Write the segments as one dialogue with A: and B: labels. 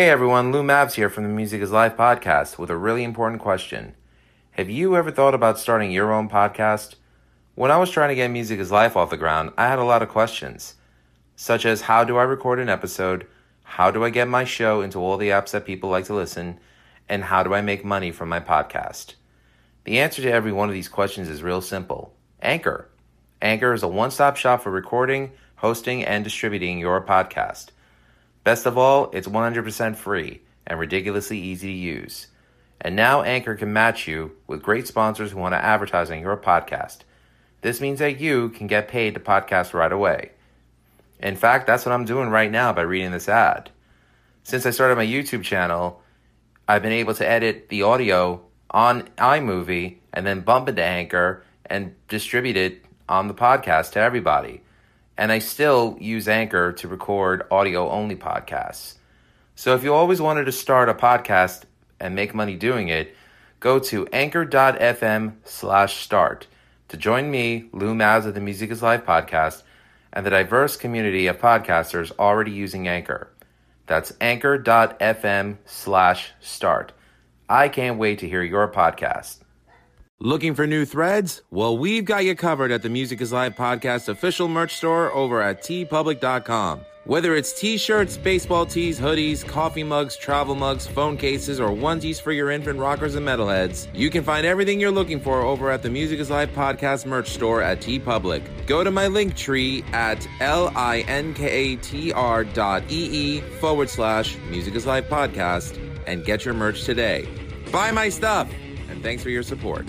A: Hey everyone, Lou Mavs here from the Music is Life podcast with a really important question. Have you ever thought about starting your own podcast? When I was trying to get Music is Life off the ground, I had a lot of questions, such as how do I record an episode? How do I get my show into all the apps that people like to listen? And how do I make money from my podcast? The answer to every one of these questions is real simple Anchor. Anchor is a one stop shop for recording, hosting, and distributing your podcast. Best of all, it's 100% free and ridiculously easy to use. And now Anchor can match you with great sponsors who want to advertise on your podcast. This means that you can get paid to podcast right away. In fact, that's what I'm doing right now by reading this ad. Since I started my YouTube channel, I've been able to edit the audio on iMovie and then bump it to Anchor and distribute it on the podcast to everybody and I still use Anchor to record audio only podcasts. So if you always wanted to start a podcast and make money doing it, go to anchor.fm slash start to join me, Lou Mavs of the Music is Life podcast, and the diverse community of podcasters already using Anchor. That's anchor.fm slash start. I can't wait to hear your podcast. Looking for new threads? Well, we've got you covered at the Music is Life podcast official merch store over at teepublic.com. Whether it's t-shirts, baseball tees, hoodies, coffee mugs, travel mugs, phone cases, or onesies for your infant rockers and metalheads, you can find everything you're looking for over at the Music is Life podcast merch store at TeePublic. Go to my link tree at L-I-N-K-A-T-R dot E-E forward slash Music is Life podcast and get your merch today. Buy my stuff, and thanks for your support.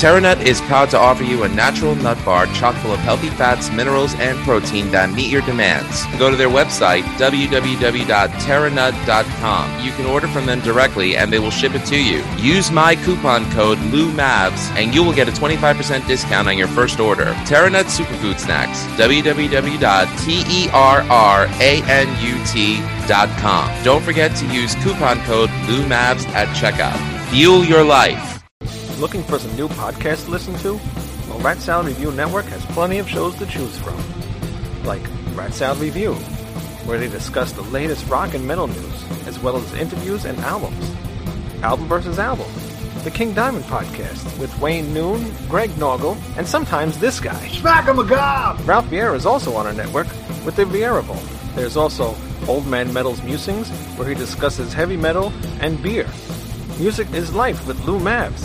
A: TerraNut is proud to offer you a natural nut bar chock full of healthy fats, minerals, and protein that meet your demands. Go to their website, www.terranut.com. You can order from them directly and they will ship it to you. Use my coupon code LOUMAVS and you will get a 25% discount on your first order. TerraNut Superfood Snacks, www.terranut.com. Don't forget to use coupon code LOUMAVS at checkout. Fuel your life.
B: Looking for some new podcasts to listen to? Well, Rat Salad Review Network has plenty of shows to choose from. Like Rat Salad Review, where they discuss the latest rock and metal news, as well as interviews and albums. Album versus Album, the King Diamond Podcast, with Wayne Noon, Greg Noggle, and sometimes this guy.
C: Smack 'em a gob!
B: Ralph Vieira is also on our network with the Vieira Vault. There's also Old Man Metal's Musings, where he discusses heavy metal and beer. Music is Life with Lou Mavs,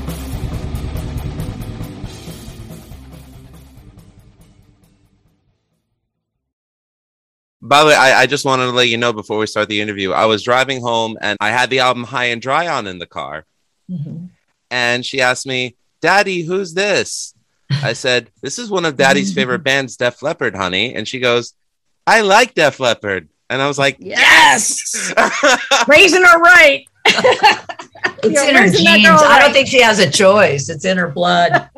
A: By the way, I, I, just wanted to let you know before we start the interview, I was driving home and I had the album High and Dry on in the car. Mm-hmm. And she asked me, Daddy, who's this? I said, This is one of Daddy's favorite bands, Def Leppard, honey. And she goes, I like Def Leppard. And I was like,
D: Yes, raising her right.
E: it's in her genes. I don't think she has a choice. It's in her blood.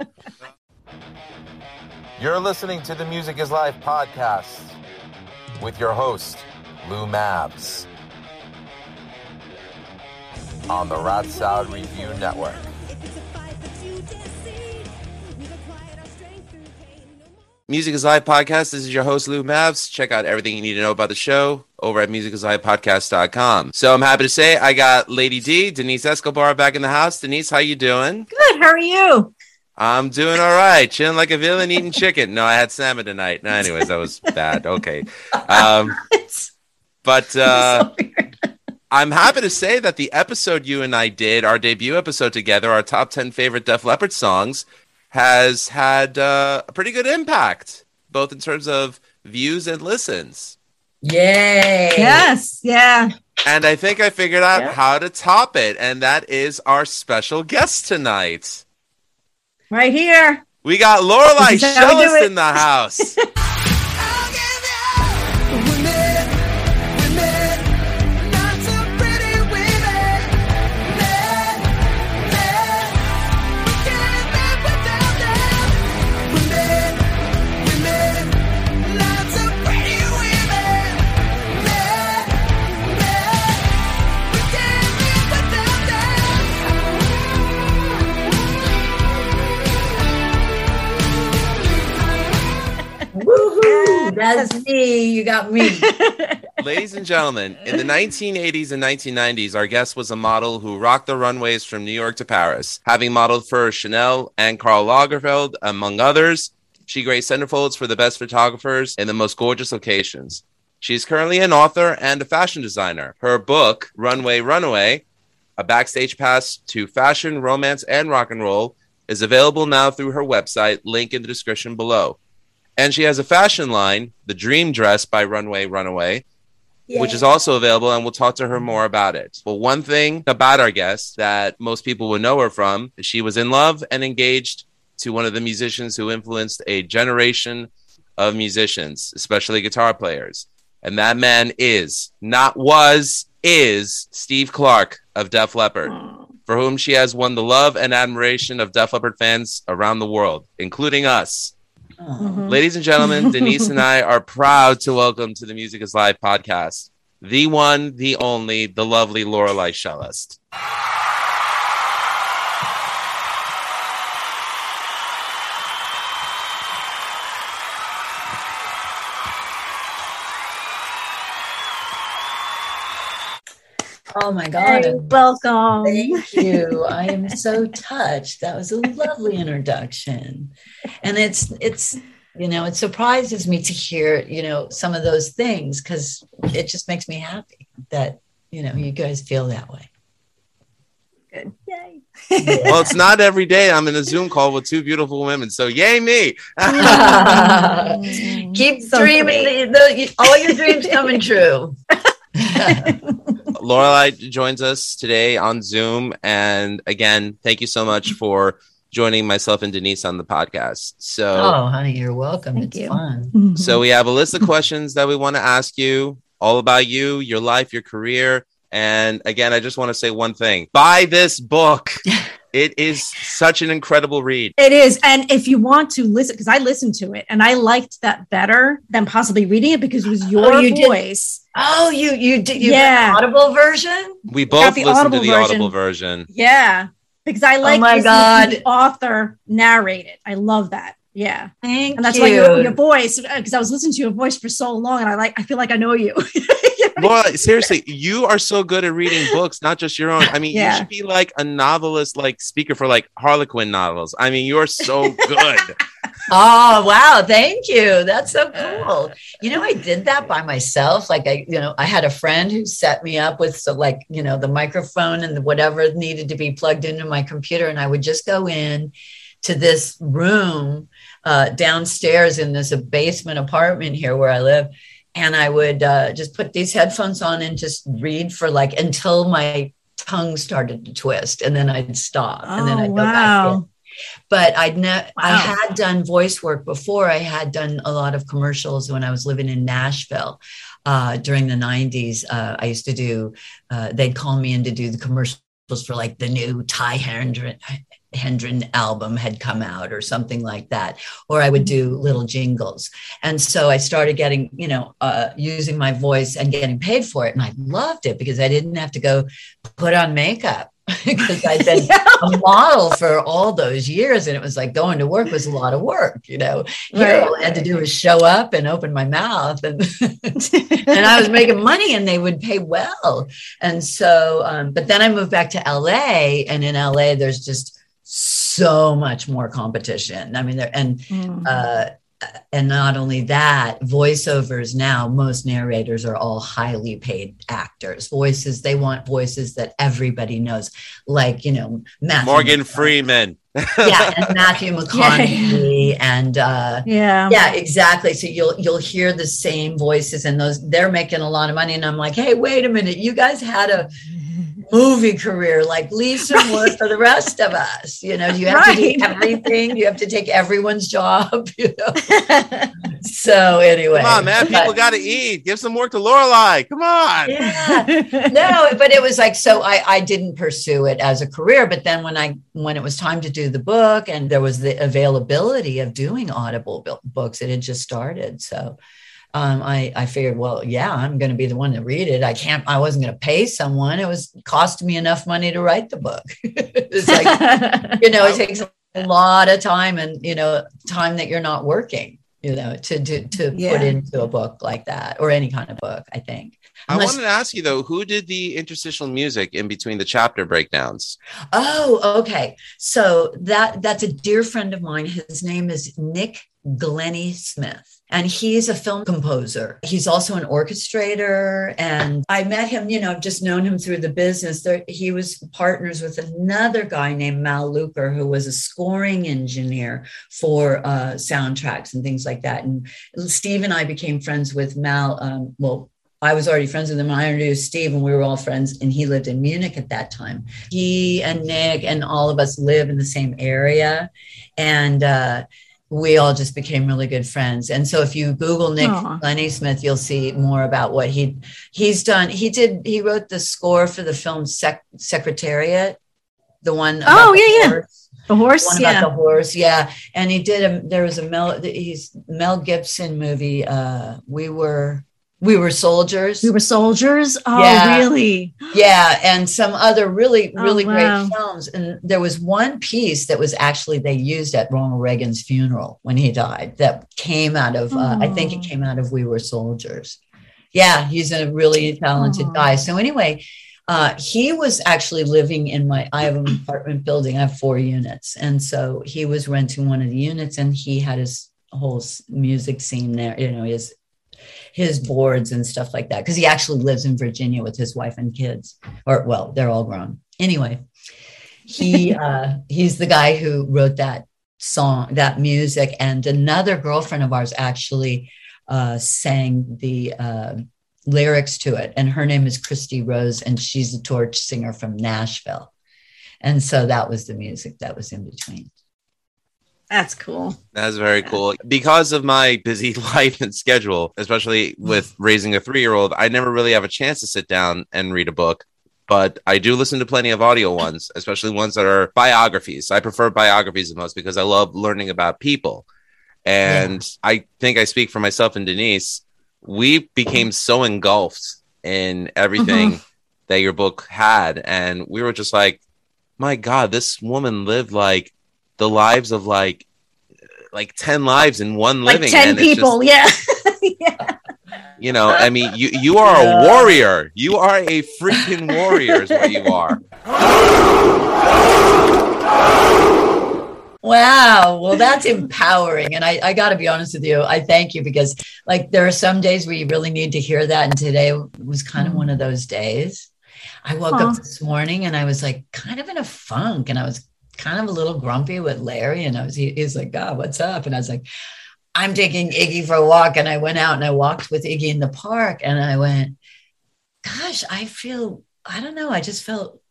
A: You're listening to the Music is Life podcast with your host, Lou Mavs, on the Rat Salad Review Network. Music is Life podcast. This is your host, Lou Mavs. Check out everything you need to know about the show over at musicisLifepodcast.com. So I'm happy to say I got Lady D, Denise Escobar back in the house. Denise, how you doing?
D: Good. How are you?
A: I'm doing all right, chilling like a villain, eating chicken. No, I had salmon tonight. No, anyways, that was bad. Okay, um, but uh, I'm happy to say that the episode you and I did, our debut episode together, our top ten favorite Def Leppard songs, has had uh, a pretty good impact, both in terms of views and listens.
E: Yay!
D: Yes, yeah.
A: And I think I figured out yeah. how to top it, and that is our special guest tonight.
D: Right here.
A: We got Lorelei Shellist in the house.
E: That's me. You got me.
A: Ladies and gentlemen, in the 1980s and 1990s, our guest was a model who rocked the runways from New York to Paris, having modeled for Chanel and Karl Lagerfeld, among others. She graced centerfolds for the best photographers in the most gorgeous locations. She's currently an author and a fashion designer. Her book, Runway Runaway, a backstage pass to fashion, romance, and rock and roll, is available now through her website, link in the description below. And she has a fashion line, The Dream Dress by Runway Runaway, which is also available, and we'll talk to her more about it. Well, one thing about our guest that most people would know her from she was in love and engaged to one of the musicians who influenced a generation of musicians, especially guitar players. And that man is, not was, is Steve Clark of Def Leppard, for whom she has won the love and admiration of Def Leppard fans around the world, including us.
E: Oh.
A: Ladies and gentlemen, Denise and I are proud to welcome to the Music is Life podcast the one, the only, the lovely Lorelei Shellist.
E: Oh my God.
D: Hey, welcome.
E: Thank you. I am so touched. That was a lovely introduction. And it's, it's, you know, it surprises me to hear, you know, some of those things because it just makes me happy that, you know, you guys feel that way.
D: Good. Yay.
A: Well, it's not every day I'm in a Zoom call with two beautiful women, so yay me!
E: Keep
D: So
E: dreaming. The, the, all your dreams coming true.
A: Lorelei joins us today on Zoom, and again, thank you so much for joining myself and Denise on the podcast. So,
E: oh, honey, you're welcome.
D: Thank
E: it's
D: you.
E: fun. Mm-hmm.
A: so we have a list of questions that we want to ask you, all about you, your life, your career, and again, I just want to say one thing: buy this book. It is such an incredible read.
D: It is. And if you want to listen, because I listened to it and I liked that better than possibly reading it because it was oh, your
E: Oh, you did?
D: voice.
E: Oh, you you did you
D: Yeah.
E: got an audible version?
A: We both
D: the
A: listened to
D: Audible
A: the
D: version.
A: Audible version.
D: Yeah. Because I oh like
E: Oh my God.
D: the author narrated. I love that. Yeah.
E: Thank
D: And that's
E: you.
D: why your, your voice, uh, because I was listening to your voice for so long and I like, I feel like I know you.
A: Laura, seriously, you are so good at reading books, not just your own. I mean,
D: Yeah.
A: you should be like a novelist, like speaker for like Harlequin novels. I mean, you're so good.
E: Oh wow, thank you. That's so uh, cool. You know, I did that by myself. Like I, you know, I had a friend who set me up with so like, you know, the microphone and the whatever needed to be plugged into my computer. And I would just go in to this room uh, downstairs in this basement apartment here where I live. And I would uh, just put these headphones on and just read for like until my tongue started to twist and then I'd stop and then
D: Oh,
E: I'd go back in
D: wow.
E: but I'd ne- I had done voice work before. I had done a lot of commercials when I was living in Nashville uh, during the 90s. Uh, I used to do, uh, they'd call me in to do the commercials for like the new Ty Herndon, album had come out or something like that. Or I would do little jingles. And so I started getting, you know, uh, using my voice and getting paid for it. And I loved it because I didn't have to go put on makeup. Because I'd been
D: Yeah.
E: a model for all those years and it was like going to work was a lot of work you know here
D: Right.
E: all I had to do was show up and open my mouth and and I was making money and they would pay well and so um, but then I moved back to LA and in LA there's just so much more competition I mean there and
D: Mm.
E: uh, and not only that, voiceovers now, most narrators are all highly paid actors. Voices, they want voices that everybody knows, like, you know, Matthew
A: Morgan Freeman.
E: yeah, and Matthew McConaughey, and uh,
D: yeah.
E: yeah, exactly. So you'll you'll hear the same voices, and those they're making a lot of money. And I'm like, hey, wait a minute, you guys had a movie career, like leave some work for the rest of us. You know, you have to
D: Right.
E: do everything. You have to take everyone's job. You know. So anyway,
A: Come on, man.
E: but-
A: People got to eat. Give some work to Lorelei. Come on.
E: yeah. no but it was like so I, I didn't pursue it as a career but then when i when it was time to do the book and there was the availability of doing audible bu- books it had just started so um, I, I figured well yeah i'm going to be the one to read it i can't i wasn't going to pay someone it was costing me enough money to write the book it's like you know it takes a lot of time and you know time that you're not working you know, to to, to put into a book like that or any kind of book. I think.
A: I
E: Unless-
A: wanted to ask you though, who did the interstitial music in between the chapter breakdowns?
E: Oh, okay. So that that's a dear friend of mine. His name is Nick Glennie Smith. And he's a film composer. He's also an orchestrator. And I met him, you know, I've just known him through the business. There, he was partners with another guy named Mal Luker, who was a scoring engineer for uh, soundtracks and things like that. And Steve and I became friends with Mal. Um, well, I was already friends with him. I introduced Steve, and we were all friends. And he lived in Munich at that time. He and Nick and all of us live in the same area, and uh, we all just became really good friends. And so, if you Google Nick. Glennie Smith, you'll see more about what he he's done. He did. He wrote the score for the film Sec- Secretariat, the one.
D: Oh,
E: the
D: yeah, yeah.
E: horse
D: The horse,
E: one
D: yeah.
E: about the horse yeah and he did a there was a mel he's mel gibson movie uh we were we were soldiers
D: we were soldiers. Oh,
E: Yeah.
D: really?
E: yeah and some other really
D: Oh,
E: really
D: wow.
E: great films and there was one piece that was actually they used at ronald reagan's funeral when he died that came out of uh, i think it
D: Oh.
E: came out of we were soldiers yeah he's a really talented
D: Oh.
E: guy so anyway uh, he was actually living in my i have an apartment building i have four units and so he was renting one of the units and he had his whole music scene there you know his his boards and stuff like that because he actually lives in virginia with his wife and kids or well they're all grown. Anyway he uh he's the guy who wrote that song that music and another girlfriend of ours actually uh sang the uh lyrics to it and her name is christy rose and she's a torch singer from nashville. And so that was the music that was in between
D: That's cool.
A: That's very cool. Because of my busy life and schedule, especially with raising a three year old, I never really have a chance to sit down and read a book. But I do listen to plenty of audio ones, especially ones that are biographies. I prefer biographies the most because I love learning about people. And I think I speak for myself and Denise. We became so engulfed in everything that your book had. And we were just like, my God, this woman lived like the lives of like like 10 lives in one
D: Like
A: living
D: 10
A: and
D: people.
A: just,
D: yeah. yeah.
A: you know i mean you you are a warrior you are a freaking warrior is what you are
E: Wow. Well, that's empowering. And I, I got to be honest with you. I thank you because, like, there are some days where you really need to hear that. And today was kind of one of those days. I woke
D: Aw.
E: up this morning and I was like kind of in a funk and I was kind of a little grumpy with Larry. And I was, he, he's like, God, what's up? And I was like, I'm taking Iggy for a walk. And I went out and I walked with Iggy in the park and I went, gosh, I feel, I don't know. I just felt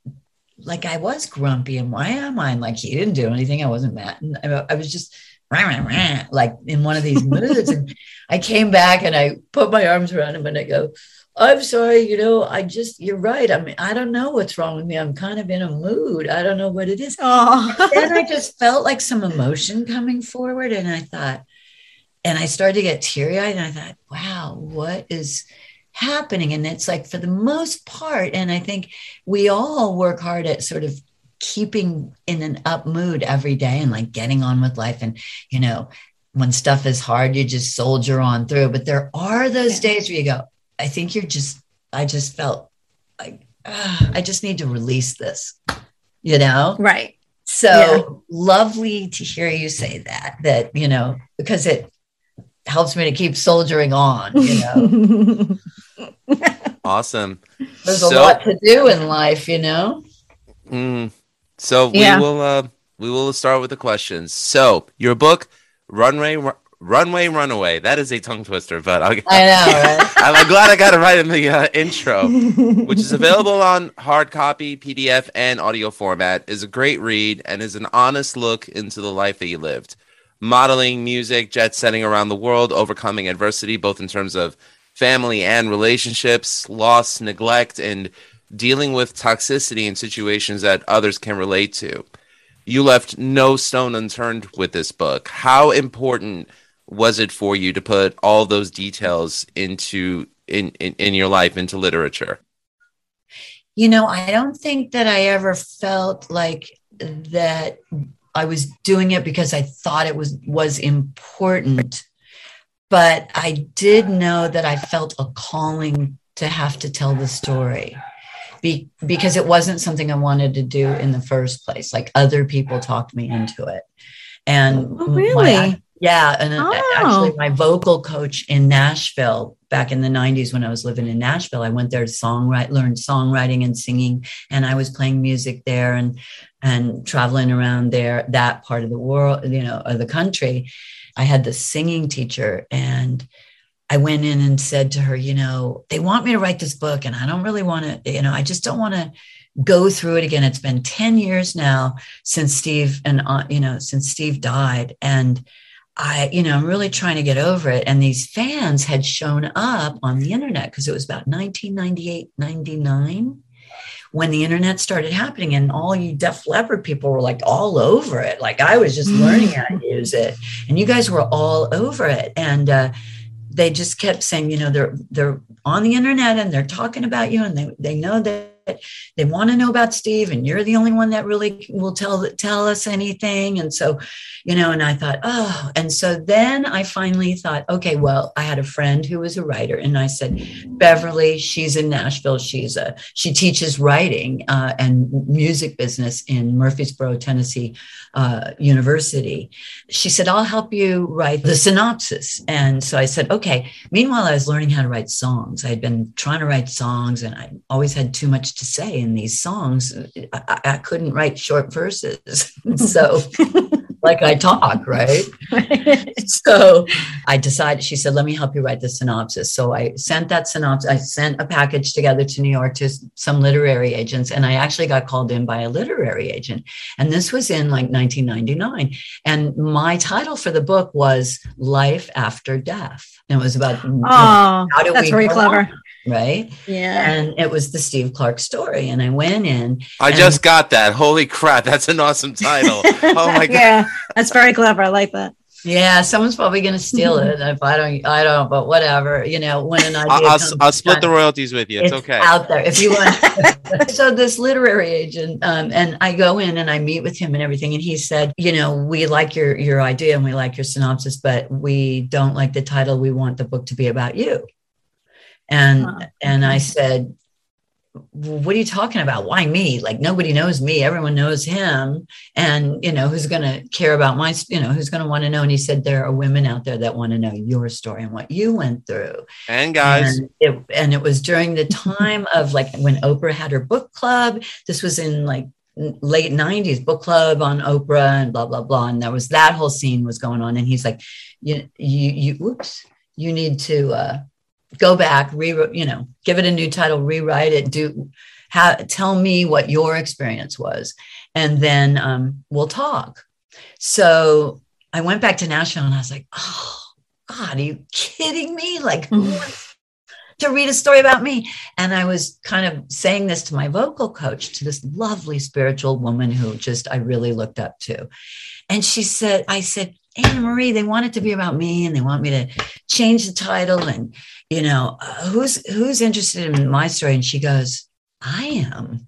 E: like I was grumpy. And why am I? And like, he didn't do anything. I wasn't mad. And I, I was just rah, rah, rah, like in one of these moods. and I came back and I put my arms around him and I go, I'm sorry, you know, I just, you're right. I mean, I don't know what's wrong with me. I'm kind of in a mood. I don't know what it is. Then I just felt like some emotion coming forward. And I thought, and I started to get teary eyed and I thought, wow, what is happening? And it's like for the most part, and I think we all work hard at sort of keeping in an up mood every day and like getting on with life. And, you know, when stuff is hard, you just soldier on through. But there are those
D: Yeah.
E: days where you go, I think you're just, I just felt like, ah, I just need to release this, you know?
D: right.
E: So
D: Yeah.
E: lovely to hear you say that, that, you know, because it helps me to keep soldiering on, you know.
A: awesome
E: There's
A: So-
E: a lot to do in life, you know.
A: Mm. So
D: Yeah.
A: we will uh we will start with the questions. So your book, Runway Ru- Runway Runaway. That is a tongue twister, but I'll,
E: I know, right?
A: I'm glad I got it right in the uh, intro. which is available on hard copy, PDF, and audio format, is a great read and is an honest look into the life that you lived. Modeling, music, jet setting around the world, overcoming adversity, both in terms of family and relationships, loss, neglect, and dealing with toxicity in situations that others can relate to. You left no stone unturned with this book. How important was it for you to put all those details into in, in, in your life into literature?
E: You know, I don't think that I ever felt like that I was doing it because I thought it was was important. but I did know that I felt a calling to have to tell the story. Be, because it wasn't something I wanted to do in the first place. Like other people talked me into it. And
D: Oh, really?
E: my- yeah. And uh,
D: Oh.
E: actually, my vocal coach in Nashville back in the 90s when I was living in Nashville, I went there to songwrite, learned songwriting and singing. And I was playing music there and and traveling around there, that part of the world, you know, of the country. I had the singing teacher and I went in and said to her, you know, they want me to write this book and I don't really want to, you know, I just don't want to go through it again. It's been 10 years now since Steve and, uh, you know, since Steve died. And I, you know, I'm really trying to get over it. And these fans had shown up on the internet because it was about 1998, 99 when the internet started happening and all you Def Leppard people were like all over it. Like I was just learning how to use it and you guys were all over it. And, uh, they just kept saying, you know, they're they're on the internet and they're talking about you and they, they know that they want to know about Steve and you're the only one that really will tell tell us anything. And so, you know, and I thought, oh, and so then I finally thought, okay, well, I had a friend who was a writer, and I said, Beverly, she's in Nashville. She's a she teaches writing uh, and music business in Murfreesboro, Tennessee uh, University. She said, I'll help you write the synopsis. And so I said, okay. Meanwhile, I was learning how to write songs. I had been trying to write songs, and I always had too much to say in these songs. I, I- I couldn't write short verses, so like I talk, right? so I decided, she said, let me help you write the synopsis. So I sent that synopsis, I sent a package together to New York to some literary agents. And I actually got called in by a literary agent. And this was in like 1999. And my title for the book was Life After Death. And it was about
D: Oh,
E: how do
D: that's
E: we
D: very clever.
E: on, right?
D: Yeah.
E: And it was the Steve Clark story. And I went in
A: I
E: And-
A: just got that. Holy crap, that's an awesome title. Oh my god.
D: yeah, that's very clever. I like that.
E: Yeah, someone's probably going to steal it if I don't. I don't, but whatever. You know, when an idea
A: I'll, I'll,
E: comes,
A: I'll split the royalties with you. It's, okay.
E: out there if you want. so this literary agent, um, and I go in and I meet with him and everything, and he said, you know, we like your your idea and we like your synopsis, but we don't like the title. We want the book to be about you. And
D: Oh,
E: and I
D: okay.
E: said, what are you talking about? Why me? Like nobody knows me. Everyone knows him. And, you know, who's going to care about my, you know, who's going to want to know? And he said, there are women out there that want to know your story and what you went through.
A: and guys,
E: And it, and it was during the time of like when Oprah had her book club. This was in like late 90s book club on Oprah and blah, blah, blah. And there was that whole scene was going on. And he's like, you, you, you, whoops, you need to, uh, go back, re, you know, give it a new title, rewrite it, do, ha- tell me what your experience was, and then um, we'll talk. So I went back to Nashville and I was like, oh God, are you kidding me? Like, who wants to read a story about me? And I was kind of saying this to my vocal coach, to this lovely spiritual woman who just I really looked up to. And she said, I said, Anna Marie, they want it to be about me and they want me to change the title and you know uh, who's who's interested in my story and she goes i am.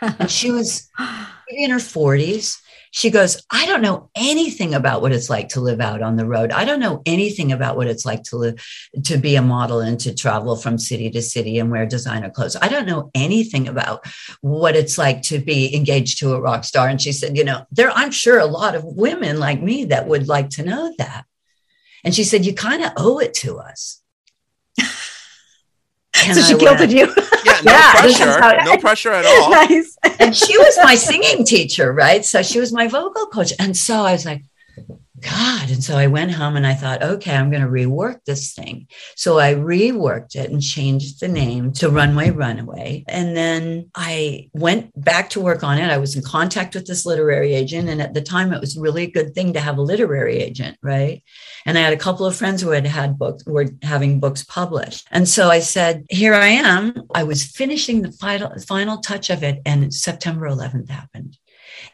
E: And she was maybe in her 40s she goes i don't know anything about what it's like to live out on the road. I don't know anything about what it's like to live to be a model and to travel from city to city and wear designer clothes. I don't know anything about what it's like to be engaged to a rock star. And she said you know there i'm sure a lot of women like me that would like to know that. And she said you kind of owe it to us.
D: So she
E: I
D: guilted
E: went-
D: you.
A: yeah, no
E: yeah,
A: pressure.
E: how-
A: No pressure at all.
D: nice.
E: and she was my singing teacher, right? So she was my vocal coach. And so I was like, God. And so I went home and I thought, okay, I'm going to rework this thing. So I reworked it and changed the name to Runway Runaway. And then I went back to work on it. I was in contact with this literary agent. And at the time, it was really a good thing to have a literary agent, right? And I had a couple of friends who had had books, were having books published. And so I said, here I am. I was finishing the final, final touch of it. And September 11th happened.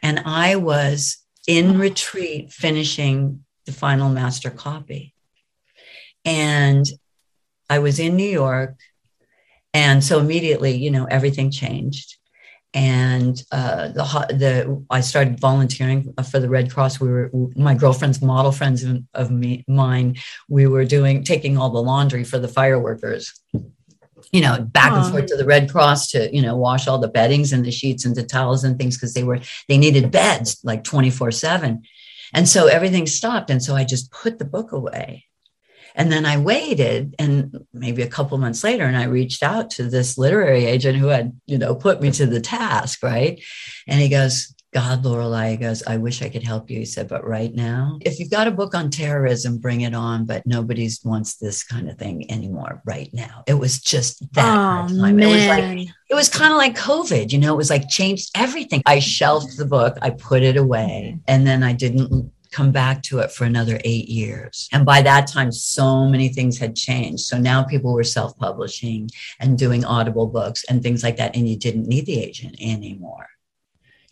E: And I was in retreat finishing the final master copy. And I was in New York. And so immediately, you know, everything changed. and uh, the the I started volunteering for the Red Cross. We were my girlfriend's model friends of, me mine. We were doing taking all the laundry for the fire workers. You know, back and forth to the Red Cross to you know wash all the beddings and the sheets and the towels and things because they were they needed beds like twenty four seven, and so everything stopped. And so I just put the book away and then I waited, and maybe a couple months later, and I reached out to this literary agent who had, you know, put me to the task, right? And he goes, God, Lorelei, goes, I wish I could help you. He said, but right now, if you've got a book on terrorism, bring it on. But nobody wants this kind of thing anymore right now. It was just that
D: Oh,
E: time. It was like it was kind of like COVID, you know, it was like changed everything. I shelved the book, I put it away, mm-hmm. and then I didn't come back to it for another eight years. And by that time, so many things had changed. So now people were self publishing and doing audible books and things like that. And you didn't need the agent anymore.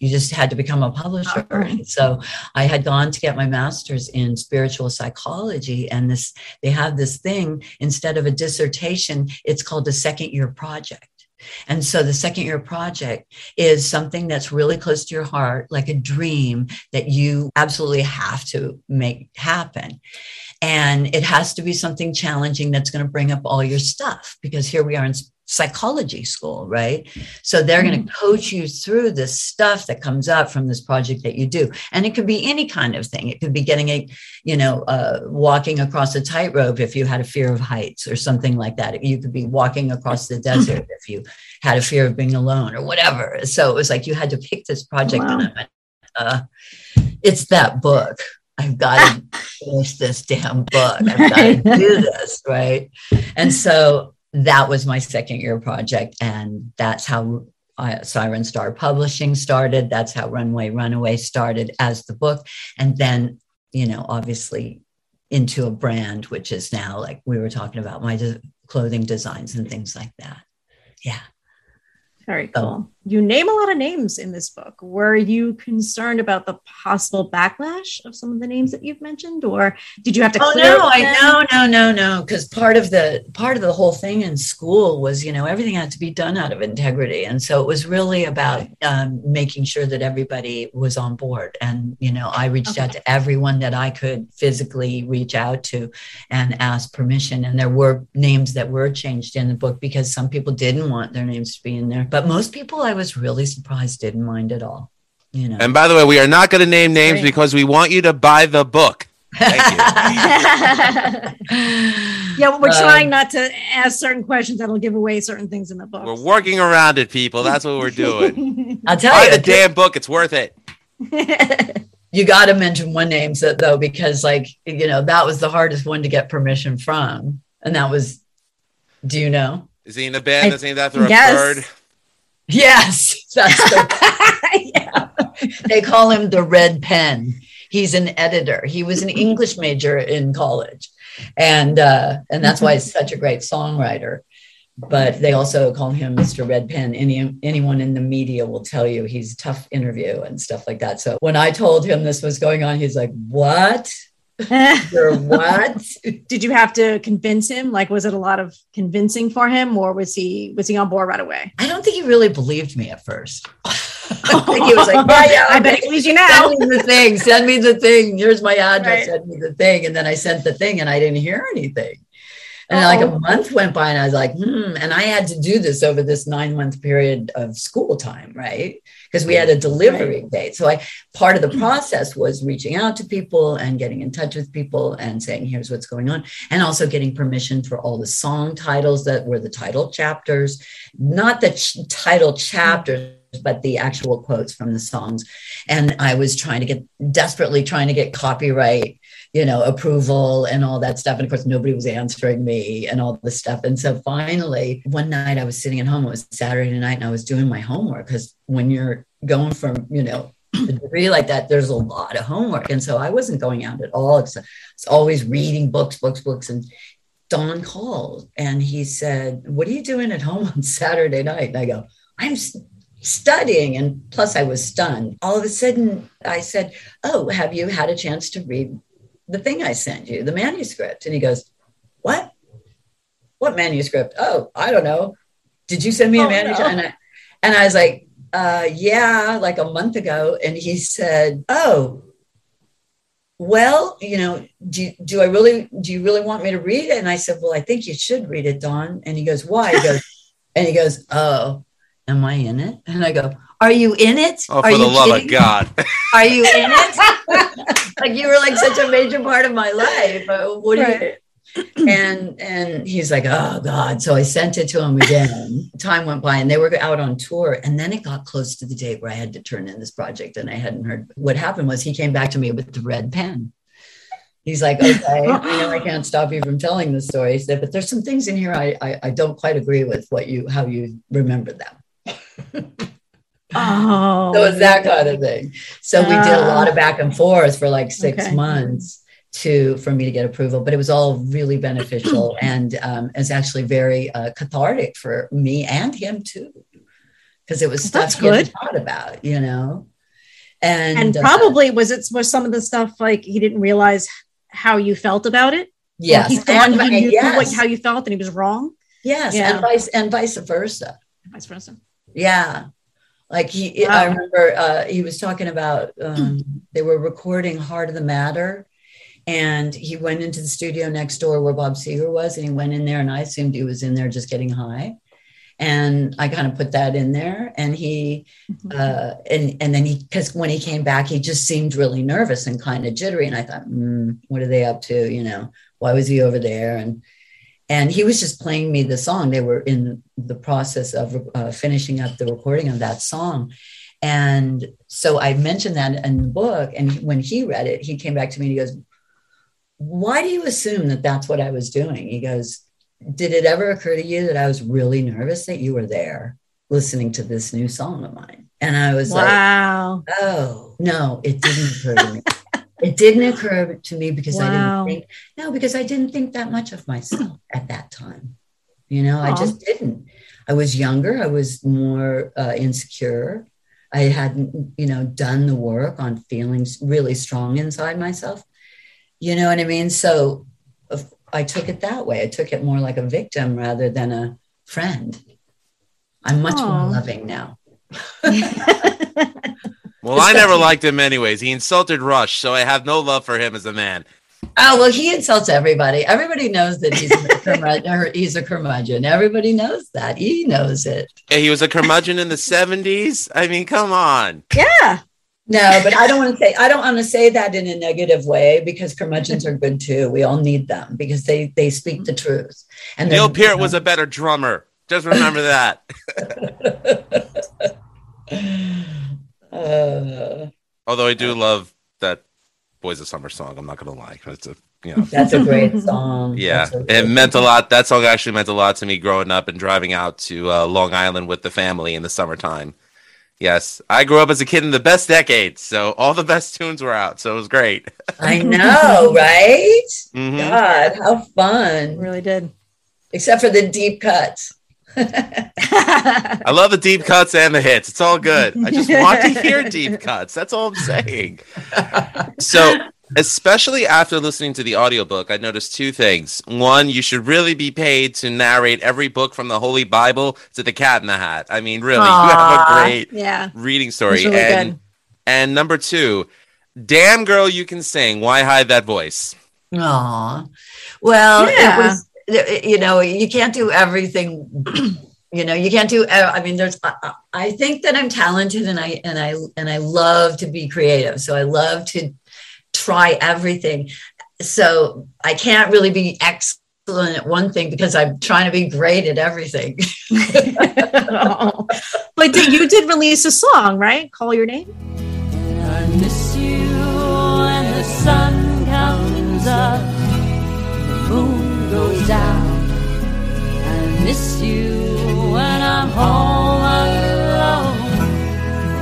E: You just had to become a publisher. Uh-huh.
D: Alright.
E: So I had gone to get my master's in spiritual psychology, and this they have this thing instead of a dissertation, it's called a second year project. And so the second year project is something that's really close to your heart, like a dream that you absolutely have to make happen. And it has to be something challenging that's going to bring up all your stuff because here we are in psychology school, right? So they're going to coach you through this stuff that comes up from this project that you do. And it could be any kind of thing. It could be getting a, you know, uh, walking across a tightrope if you had a fear of heights or something like that. You could be walking across the desert if you had a fear of being alone or whatever. So it was like you had to pick this project.
D: Wow.
E: And I went, uh, it's that book. I've got to finish this damn book. I've got to do this, right? And so that was my second year project. And that's how uh, Siren Star Publishing started. That's how Runway Runaway started as the book. And then, you know, obviously into a brand, which is now like we were talking about my de- clothing designs and things like that. Yeah.
D: Very cool. You name a lot of names in this book. Were you concerned about the possible backlash of some of the names that you've mentioned, or did you have to?
E: Oh
D: clear
E: no, I no no no no because part of the part of the whole thing in school was you know everything had to be done out of integrity, and so it was really about um, making sure that everybody was on board. And you know, I reached out to everyone that I could physically reach out to and ask permission. And there were names that were changed in the book because some people didn't want their names to be in there, but most people I was really surprised didn't mind at all. You know.
A: And by the way, we are not going to name names
E: Great.
A: because we want you to buy the book. Thank you.
D: Yeah, we're
E: Um,
D: trying not to ask certain questions that'll give away certain things in the book.
A: We're working around it, people. That's what we're doing.
E: I'll tell
A: buy
E: you,
A: the damn book. It's worth it.
E: you got to mention one name so- though because like you know that was the hardest one to get permission from and that was do you know
A: Is he in a band
D: I
A: that's named after a
D: guess.
A: bird?
E: Yes that's the yeah. they call him the red pen he's an editor he was an english major in college and uh and that's why he's such a great songwriter but they also call him Mr. Red Pen. Any anyone in the media will tell you he's a tough interview and stuff like that. So when I told him this was going on, he's like, "What? What?"
D: Did you have to convince him? Like, was it a lot of convincing for him, or was he was he on board right away?
E: I don't think he really believed me at first. I think he was like, "Yeah, yeah,
D: I bet he
E: okay.
D: believes you now.
E: Send me the thing. Send me the thing. Here's my address.
D: Right.
E: Send me the thing." And then I sent the thing, and I didn't hear anything. And like a month went by, and I was like, "Hmm." And I had to do this over this nine month period of school time, right? Because we had a delivery date. So I part of the hmm. process was reaching out to people and getting in touch with people and saying, "Here's what's going on," and also getting permission for all the song titles that were the title chapters, not the ch- title chapters but the actual quotes from the songs. And i was trying to get desperately trying to get copyright you know approval and all that stuff. And of course nobody was answering me and all this stuff. And so finally one night i was sitting at home it was saturday night and i was doing my homework because when you're going from you know a degree like that there's a lot of homework and so i wasn't going out at all it's, it's always reading books books books and Don called and he said, What are you doing at home on Saturday night? And I go, I'm studying. And plus, I was stunned. All of a sudden, I said, Oh, have you had a chance to read the thing I sent you, the manuscript? And he goes, What? What manuscript? Oh, I don't know. Did you send me a
D: Oh,
E: manuscript?
D: no.
E: And, I, and I was like, uh, yeah, like a month ago. And he said, oh, well, you know, do, do I really, do you really want me to read it? And I said, well, I think you should read it, Don. And he goes, why? He goes, and he goes, oh, am I in it? And I go, are you in it?
A: Oh,
E: Are
A: for the
E: you
A: love
E: kidding?
A: of God.
E: Are you in it? like you were like such a major part of my life. Uh, What do you
D: Right.
E: And and he's like, oh God. So I sent it to him again. Time went by and they were out on tour. And then it got close to the date where I had to turn in this project and I hadn't heard. What happened was he came back to me with the red pen. He's like, okay, I know I can't stop you from telling the story. He said, but there's some things in here I, I I don't quite agree with what you how you remember them.
D: Oh,
E: So it's that kind of thing. So we did a lot of back and forth for like six
D: Okay.
E: months to for me to get approval, but it was all really beneficial and um, it's actually very uh, cathartic for me and him too, because it was
D: That's
E: stuff he thought about, you know. And,
D: and
E: uh,
D: probably was it was some of the stuff like he didn't realize how you felt about it.
E: yes,
D: he thought
E: and,
D: he knew
E: yes,
D: what, how you felt, and he was wrong.
E: yes,
D: Yeah.
E: and vice and vice versa.
D: Vice versa.
E: Yeah. Like he,
D: Wow.
E: I remember uh, he was talking about um, they were recording Heart of the Matter. And he went into the studio next door where Bob Seger was. And he went in there, and I assumed he was in there just getting high. And I kind of put that in there. And he, uh, and, and then he, because when he came back, he just seemed really nervous and kind of jittery. And I thought, mm, what are they up to? You know, why was he over there? And, and he was just playing me the song. They were in the process of uh, finishing up the recording of that song. And so I mentioned that in the book. And when he read it, he came back to me and he goes, Why do you assume that that's what I was doing? He goes, Did it ever occur to you that I was really nervous that you were there listening to this new song of mine? And I was like,
D: Wow.
E: Oh, no, it didn't occur to me. It didn't occur to me because I didn't think, no, because I didn't think that much of myself at that time. You know, I just didn't. I was younger, I was more uh, insecure. I hadn't, you know, done the work on feelings really strong inside myself. You know what I mean? So if- I took it that way. I took it more like a victim rather than a friend. I'm much
D: Aw.
E: more loving now.
A: Well, I never liked him anyways. He insulted Rush, so I have no love for him as a man.
E: Oh well, he insults everybody. Everybody knows that he's a curmudgeon. or He's a curmudgeon. Everybody knows that. He knows it.
A: Yeah, He was a curmudgeon in the 70s. I mean, come on.
D: yeah.
E: No, but I don't want to say I don't want to say that in a negative way because curmudgeons are good too. We all need them because they they speak the truth. And
A: Neil
E: they're-
A: Peart was a better drummer. Just remember that.
E: Uh,
A: Although I do love that Boys of Summer song. I'm not going to lie. It's a, you know,
E: that's a great song.
A: yeah,
E: That's a
A: it
E: great-
A: meant a lot. That song actually meant a lot to me growing up and driving out to uh, Long Island with the family in the summertime. Yes, I grew up as a kid in the best decade, so all the best tunes were out, so it was great.
E: I know, right?
A: Mhm.
E: God, how fun!
D: Really did.
E: Except for the deep cuts.
A: I love the deep cuts and the hits. It's all good. I just want to hear deep cuts. That's all I'm saying. So, especially after listening to the audiobook, I noticed two things. One, you should really be paid to narrate every book from the Holy Bible to the Cat in the Hat. I mean, really, you have a great
D: yeah.
A: reading story.
D: Really
A: and
D: good.
A: and number two, damn girl, you can sing. Why hide that voice?
E: Aw. Well,
D: Yeah.
E: it was, you know, you can't do everything. You know, you can't do. uh, I mean, there's. I, I- I think that I'm talented, and I and I and I love to be creative. So I love to try everything. So I can't really be excellent at one thing because I'm trying to be great at everything.
D: Oh. But did, you did release a song, right? Call your name.
C: I miss you when the sun comes up, the moon goes down. I miss you when I'm home alone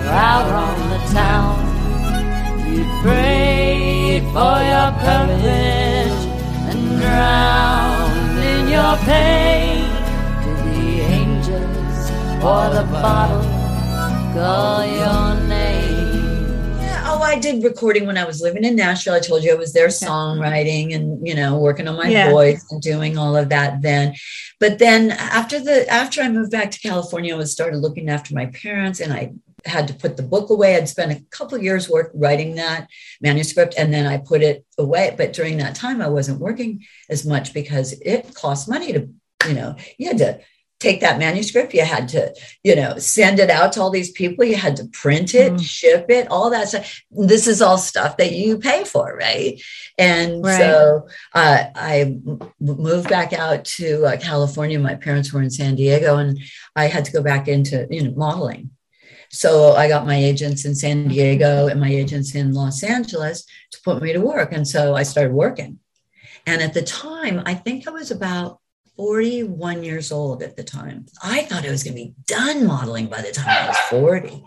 C: or out on the town. You prayed for your courage and drowned in your pain. Did the angels or the bottle call your name?
E: Yeah, oh, I did recording when I was living in Nashville. I told you I was there songwriting and you know working on my
D: Yeah.
E: voice and doing all of that then. But then after the after I moved back to California, I was started looking after my parents and I had to put the book away. I'd spent a couple of years work writing that manuscript and then I put it away. But during that time, I wasn't working as much because it cost money to, you know, you had to take that manuscript, you had to, you know, send it out to all these people, you had to print it,
D: Mhm.
E: ship it, all that stuff. This is all stuff that you pay for, right? And
D: Right.
E: so uh, I moved back out to uh, California. My parents were in San Diego, and I had to go back into you know modeling. So I got my agents in San Diego and my agents in Los Angeles to put me to work. And so I started working. And at the time, I think I was about 41 years old at the time. I thought I was going to be done modeling by the time I was 40.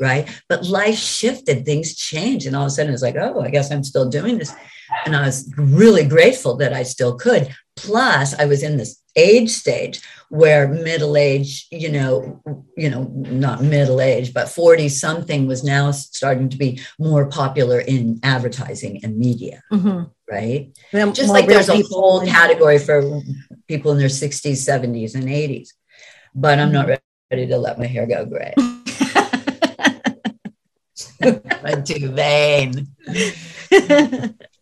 E: Right. But life shifted, things changed. And all of a sudden it's like, oh, I guess I'm still doing this. And I was really grateful that I still could. Plus, I was in this age stage where middle age, you know, you know, not middle age, but 40 something was now starting to be more popular in advertising and media,
D: Mhm.
E: right?
D: Them
E: Just like there's a whole category for people in their 60s, 70s, and 80s. But I'm not ready to let my hair go gray. I'm too vain.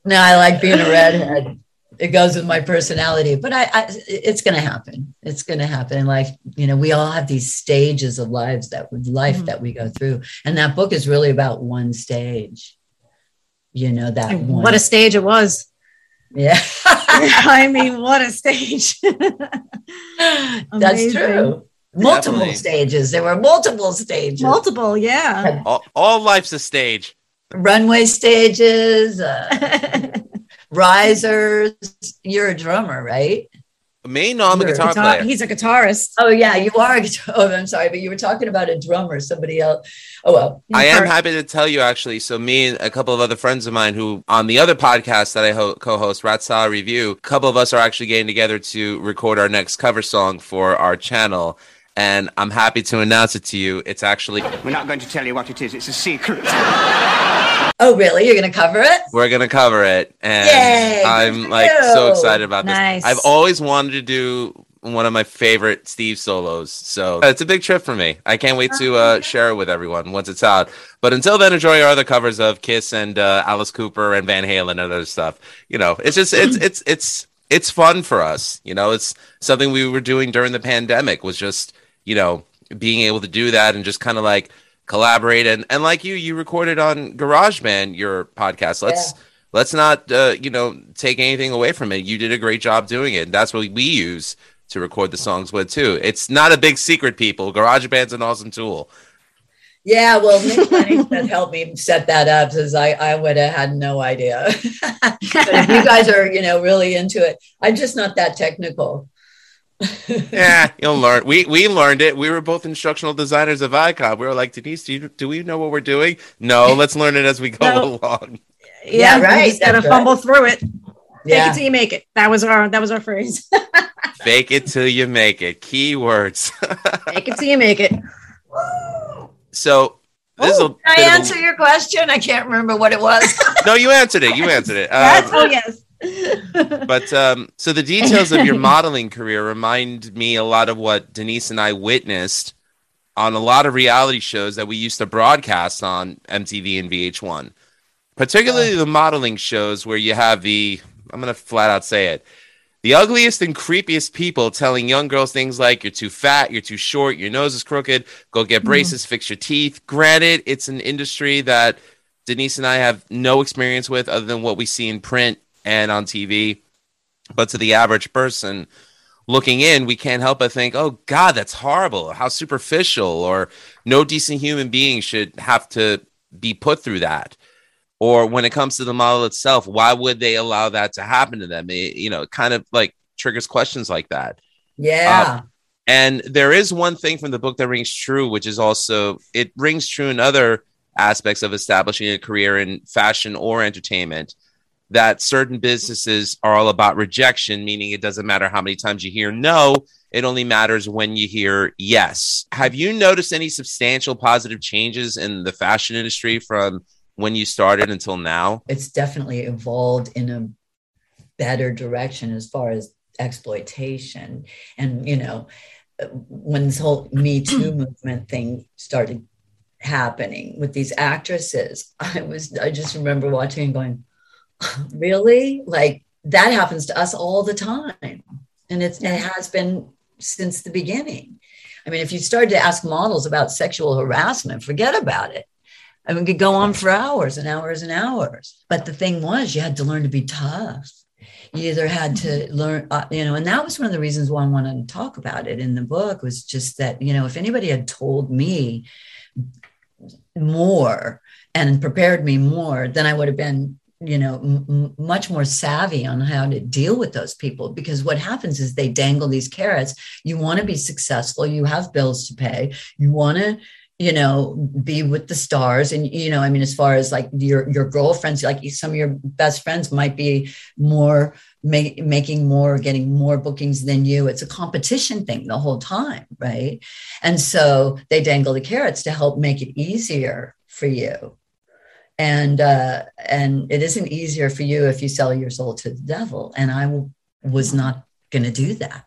E: No, I like being a redhead. It goes with my personality, but I, I it's going to happen. It's going to happen in life. You know, we all have these stages of lives that life
D: Mhm.
E: that we go through, and that book is really about one stage. You know that
D: And
E: one.
D: what a stage it was.
E: yeah.
D: I mean, what a stage.
E: That's true. Multiple
A: Definitely.
E: stages. There were multiple stages.
D: Multiple, yeah.
A: All, all life's a stage.
E: runway stages, uh, risers. You're a drummer, right?
A: Me? No, I'm a
E: You're
A: guitar
D: Guitar-
A: player.
D: he's a guitarist.
E: Oh yeah, oh, you are. a guitar- Oh, I'm sorry, but you were talking about a drummer. Somebody else. Oh well.
A: I am happy to tell you actually. So me and a couple of other friends of mine who on the other podcast that I ho- co-host, Rat Salad Review, a couple of us are actually getting together to record our next cover song for our channel. And I'm happy to announce it to you. It's actually
F: We're not going to tell you what it is. It's a secret.
E: Oh really? You're going to cover it?
A: we're gonna cover it, and
E: Yay,
A: I'm like so excited about
D: Nice.
A: this. I've always wanted to do one of my favorite Steve solos, so it's a big trip for me. I can't wait to uh, share it with everyone once it's out. But until then, enjoy our other covers of Kiss and uh, Alice Cooper and Van Halen and other stuff. You know, it's just it's it's it's it's fun for us. You know, it's something we were doing during the pandemic. Was just you know being able to do that and just kind of like collaborate and and like you you recorded on GarageBand your podcast. Let's let's not uh, you know take anything away from it. You did a great job doing it. That's what we use to record the songs with too. It's not a big secret, people. GarageBand's an awesome tool.
E: Yeah. Well, Nick helped me set that up because I I would have had no idea. but if you guys are you know really into it, I'm just not that technical.
A: Yeah, you'll learn. We we learned it. We were both instructional designers of Icon. We were like, Denise, do, you, do we know what we're doing? No, let's learn it as we go
D: No.
A: along.
E: Yeah,
D: you
E: right,
D: just gotta
E: that's right.
D: fumble through it. Fake it till you make it. That was our that was our phrase.
A: Fake it till you make it. Keywords.
D: Fake it till you make it.
A: so this is a
E: Oh, Can I
A: bit of a-
E: answer your question? I can't remember what it was.
A: no, you answered it. You answered it.
D: Yes.
A: Um,
D: Oh yes.
A: But um, so the details of your modeling career remind me a lot of what Denise and I witnessed on a lot of reality shows that we used to broadcast on MTV and VH1, particularly the modeling shows where you have the I'm gonna flat out say it. The ugliest and creepiest people telling young girls things like you're too fat, you're too short, your nose is crooked, go get braces, fix your teeth. Granted, it's an industry that Denise and I have no experience with other than what we see in print and on TV. But to the average person looking in, we can't help but think, oh, God, that's horrible. How superficial, or no decent human being should have to be put through that. Or when it comes to the model itself, why would they allow that to happen to them? It, you know, it kind of like triggers questions like that.
E: Yeah.
A: Um, and there is one thing from the book that rings true, which is also it rings true in other aspects of establishing a career in fashion or entertainment. That certain businesses are all about rejection, meaning it doesn't matter how many times you hear no, it only matters when you hear yes. Have you noticed any substantial positive changes in the fashion industry from when you started until now?
E: It's definitely evolved in a better direction as far as exploitation. And, you know, when this whole Me Too movement thing started happening with these actresses, I was, I just remember watching and going, really? Like that happens to us all the time. And it's, it has been since the beginning. I mean, if you started to ask models about sexual harassment, forget about it. I mean, it could go on for hours and hours and hours. But the thing was, you had to learn to be tough. You either had to learn, uh, you know, and that was one of the reasons why I wanted to talk about it in the book was just that, you know, if anybody had told me more and prepared me more, then I would have been you know m- much more savvy on how to deal with those people because what happens is they dangle these carrots. You want to be successful. You have bills to pay. You want to you know be with the stars. And you know i mean as far as like your your girlfriends like some of your best friends might be more ma- making more getting more bookings than you. It's a competition thing the whole time right? And so they dangle the carrots to help make it easier for you and uh, and it isn't easier for you if you sell your soul to the devil. And I w- was not going to do that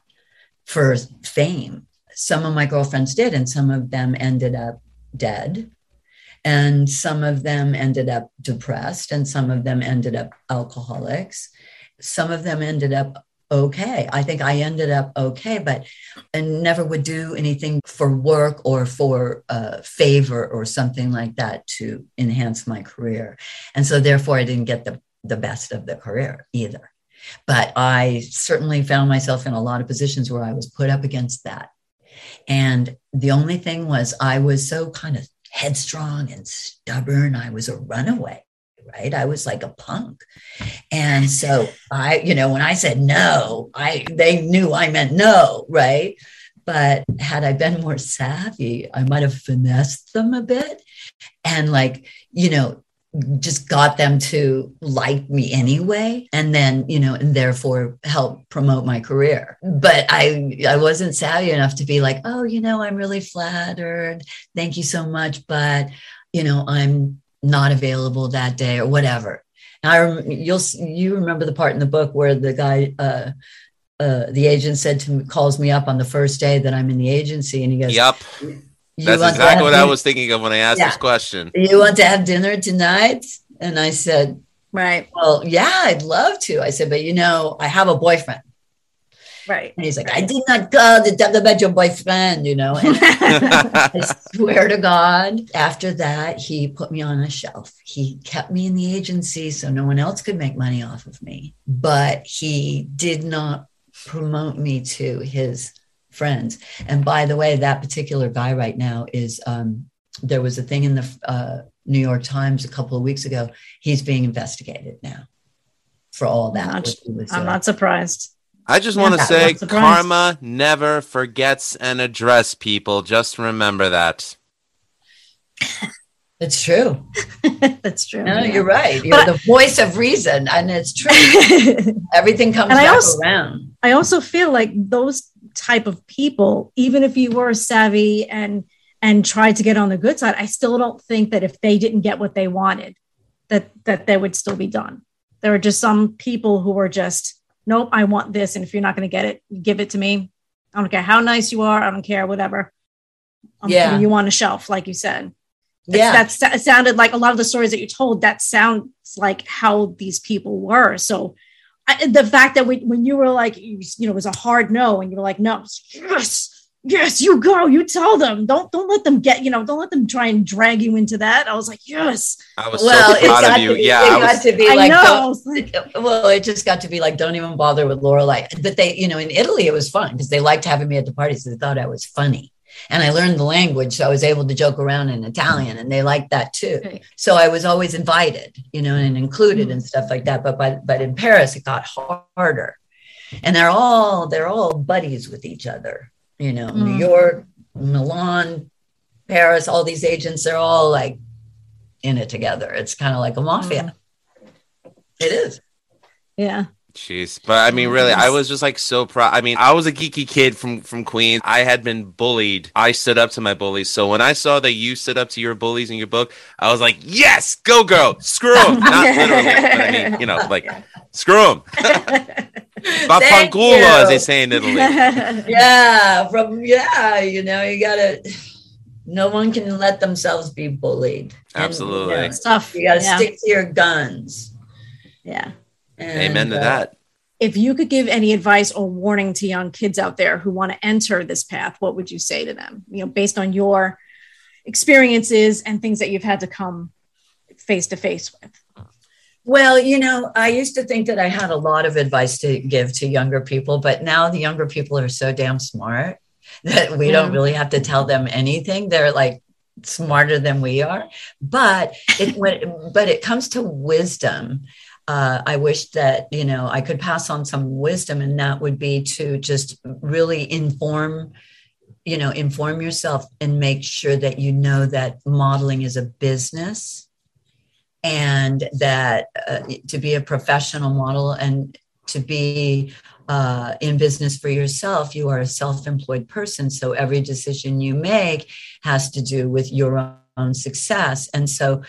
E: for fame. Some of my girlfriends did, and some of them ended up dead, and some of them ended up depressed, and some of them ended up alcoholics. Some of them ended up okay. I think I ended up okay, but I never would do anything for work or for a favor or something like that to enhance my career. And so therefore I didn't get the, the best of the career either. But I certainly found myself in a lot of positions where I was put up against that. And the only thing was I was so kind of headstrong and stubborn. I was a runaway right? I was like a punk. And so I, you know, when I said no, I they knew I meant no, right? But had I been more savvy, I might have finessed them a bit and like, you know, just got them to like me anyway and then you know and therefore help promote my career but i i wasn't savvy enough to be like oh you know i'm really flattered thank you so much but you know i'm not available that day or whatever. And I rem- you'll you remember the part in the book where the guy uh, uh, the agent said to me, calls me up on the first day that I'm in the agency and he goes,
A: "Yep." That's exactly what dinner? I was thinking of when I asked yeah. this question.
E: You want to have dinner tonight? And I said,
D: Right.
E: Well, yeah, I'd love to. I said, but you know, I have a boyfriend.
D: Right.
E: And he's like, I did not go to talk about your boyfriend, you know. And I swear to God, after that, he put me on a shelf. He kept me in the agency so no one else could make money off of me. But he did not promote me to his friends. And by the way, that particular guy right now is um, there was a thing in the uh, New York Times a couple of weeks ago. He's being investigated now for all that.
D: I'm not, I'm not surprised.
A: I just want to say karma never forgets an address, people. Just remember that.
E: It's true.
D: That's true.
E: No, yeah. you're right. You're but the voice of reason, and it's true. Everything comes and back I also, around.
D: I also feel like those type of people, even if you were savvy and and tried to get on the good side, I still don't think that if they didn't get what they wanted, that that they would still be done. There are just some people who were just nope, I want this. And if you're not going to get it, give it to me. I don't care how nice you are. I don't care, whatever. I'm yeah. you on a shelf, like you said. It's, yeah. That's, that sounded like a lot of the stories that you told, that sounds like how these people were. So I, the fact that we, when you were like, you, you know, it was a hard no, and you were like, no, yes, yes, you go, you tell them. Don't don't let them get, you know, don't let them try and drag you into that. I was like, yes.
A: I was well, so proud of you.
E: Be,
A: yeah.
E: It got was, to be like, like, well, it just got to be like, don't even bother with Lorelei. But they, you know, in Italy it was fun because they liked having me at the parties. They thought I was funny. And I learned the language, so I was able to joke around in Italian, and they liked that too. Right. So I was always invited, you know, and included mm-hmm. and stuff like that. But by, but in Paris, it got harder, and they're all they're all buddies with each other you know, mm. New York, Milan, Paris, all these agents, they're all like in it together. It's kind of like a mafia. Mm. It is.
D: Yeah.
A: Jeez, but I mean, really, I was just like so proud. I mean, I was a geeky kid from from Queens. I had been bullied. I stood up to my bullies. So when I saw that you stood up to your bullies in your book, I was like, yes, go girl, screw them. Not literally, but I mean, you know, like screw them.
E: Thank
A: Vaffanculo, as
E: you.
A: they say in Italy.
E: yeah from yeah you know you gotta no one can let themselves be bullied And, you
A: Absolutely.
E: know,
D: It's tough.
E: you gotta
D: yeah.
E: stick to your guns
D: yeah.
E: And,
A: Amen to
E: uh,
A: that.
D: If you could give any advice or warning to young kids out there who want to enter this path, what would you say to them? You know, based on your experiences and things that you've had to come face to face with.
E: Well, you know, I used to think that I had a lot of advice to give to younger people, but now the younger people are so damn smart that we don't really have to tell them anything. They're like smarter than we are. But it when but it comes to wisdom. Uh, I wish that you know I could pass on some wisdom, and that would be to just really inform, you know, inform yourself and make sure that you know that modeling is a business and that uh, to be a professional model and to be uh, in business for yourself, you are a self employed person. So every decision you make has to do with your own success. And so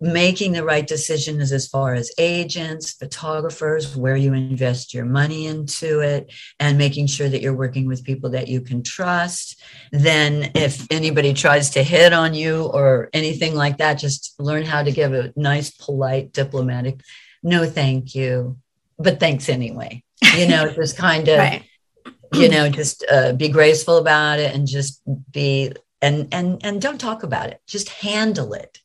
E: making the right decisions as far as agents, photographers, where you invest your money into it, and making sure that you're working with people that you can trust. Then, if anybody tries to hit on you or anything like that, just learn how to give a nice, polite, diplomatic, no, thank you, but thanks anyway. You know, just kind of
D: Right.
E: you know just uh, be graceful about it and just be and and and don't talk about it just handle it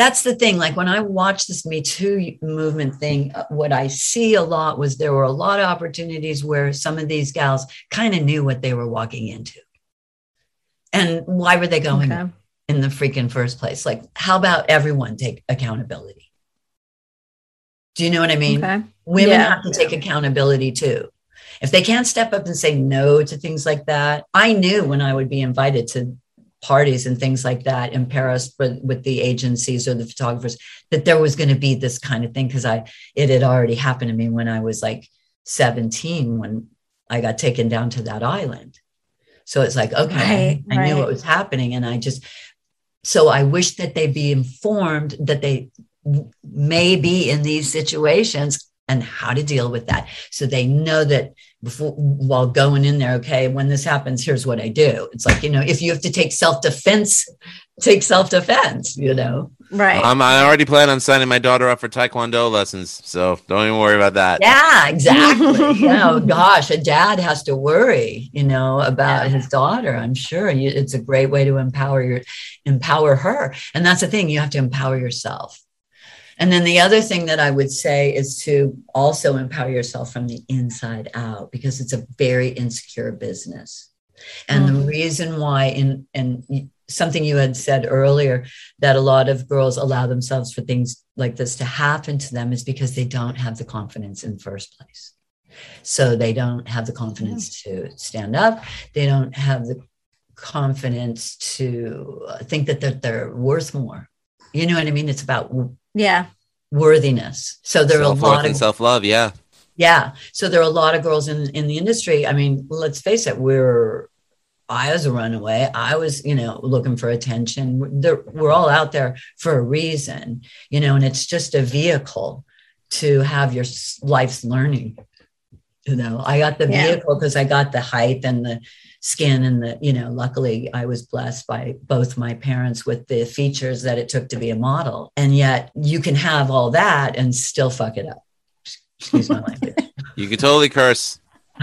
E: that's the thing like when i watch this me too movement thing uh, what i see a lot was there were a lot of opportunities where some of these gals kind of knew what they were walking into and why were they going
D: Okay.
E: in the freaking first place like how about everyone take accountability do you know what i mean
D: Okay.
E: women
D: Yeah.
E: have to take accountability too. If they can't step up and say no to things like that, I knew when I would be invited to parties and things like that in Paris with, with the agencies or the photographers that there was going to be this kind of thing because I it had already happened to me when I was like 17 when I got taken down to that island. So it's like, okay,
D: Right,
E: I knew
D: right.
E: what was happening and I just so I wish that they be informed that they may be in these situations and how to deal with that. So they know that before while going in there okay when this happens here's what i do. It's like you know if you have to take self-defense take self-defense you know?
D: Right.
A: I'm, I already plan on signing my daughter up for Taekwondo lessons, so don't even worry about that.
E: yeah exactly. You oh know gosh a dad has to worry you know about
D: Yeah.
E: his daughter i'm sure. You- it's a great way to empower your empower her. And that's the thing you have to empower yourself and then the other thing that I would say is to also empower yourself from the inside out because it's a very insecure business. And the mm. reason why, in and something you had said earlier, that a lot of girls allow themselves for things like this to happen to them is because they don't have the confidence in the first place. So they don't have the confidence mm. to stand up. They don't have the confidence to think that they're, they're worth more. You know what I mean? It's about
D: yeah.
E: worthiness. So there are a lot of
A: self-love, yeah.
E: yeah. So there are a lot of girls in in the industry. I mean, let's face it, we're I was a runaway. I was, you know, looking for attention. There, we're all out there for a reason, you know, and it's just a vehicle to have your life's learning. You know, I got the
D: Yeah.
E: vehicle because I got the height and the skin and the, you know, luckily I was blessed by both my parents with the features that it took to be a model. And yet you can have all that and still fuck it up. Excuse my language.
A: You can totally curse.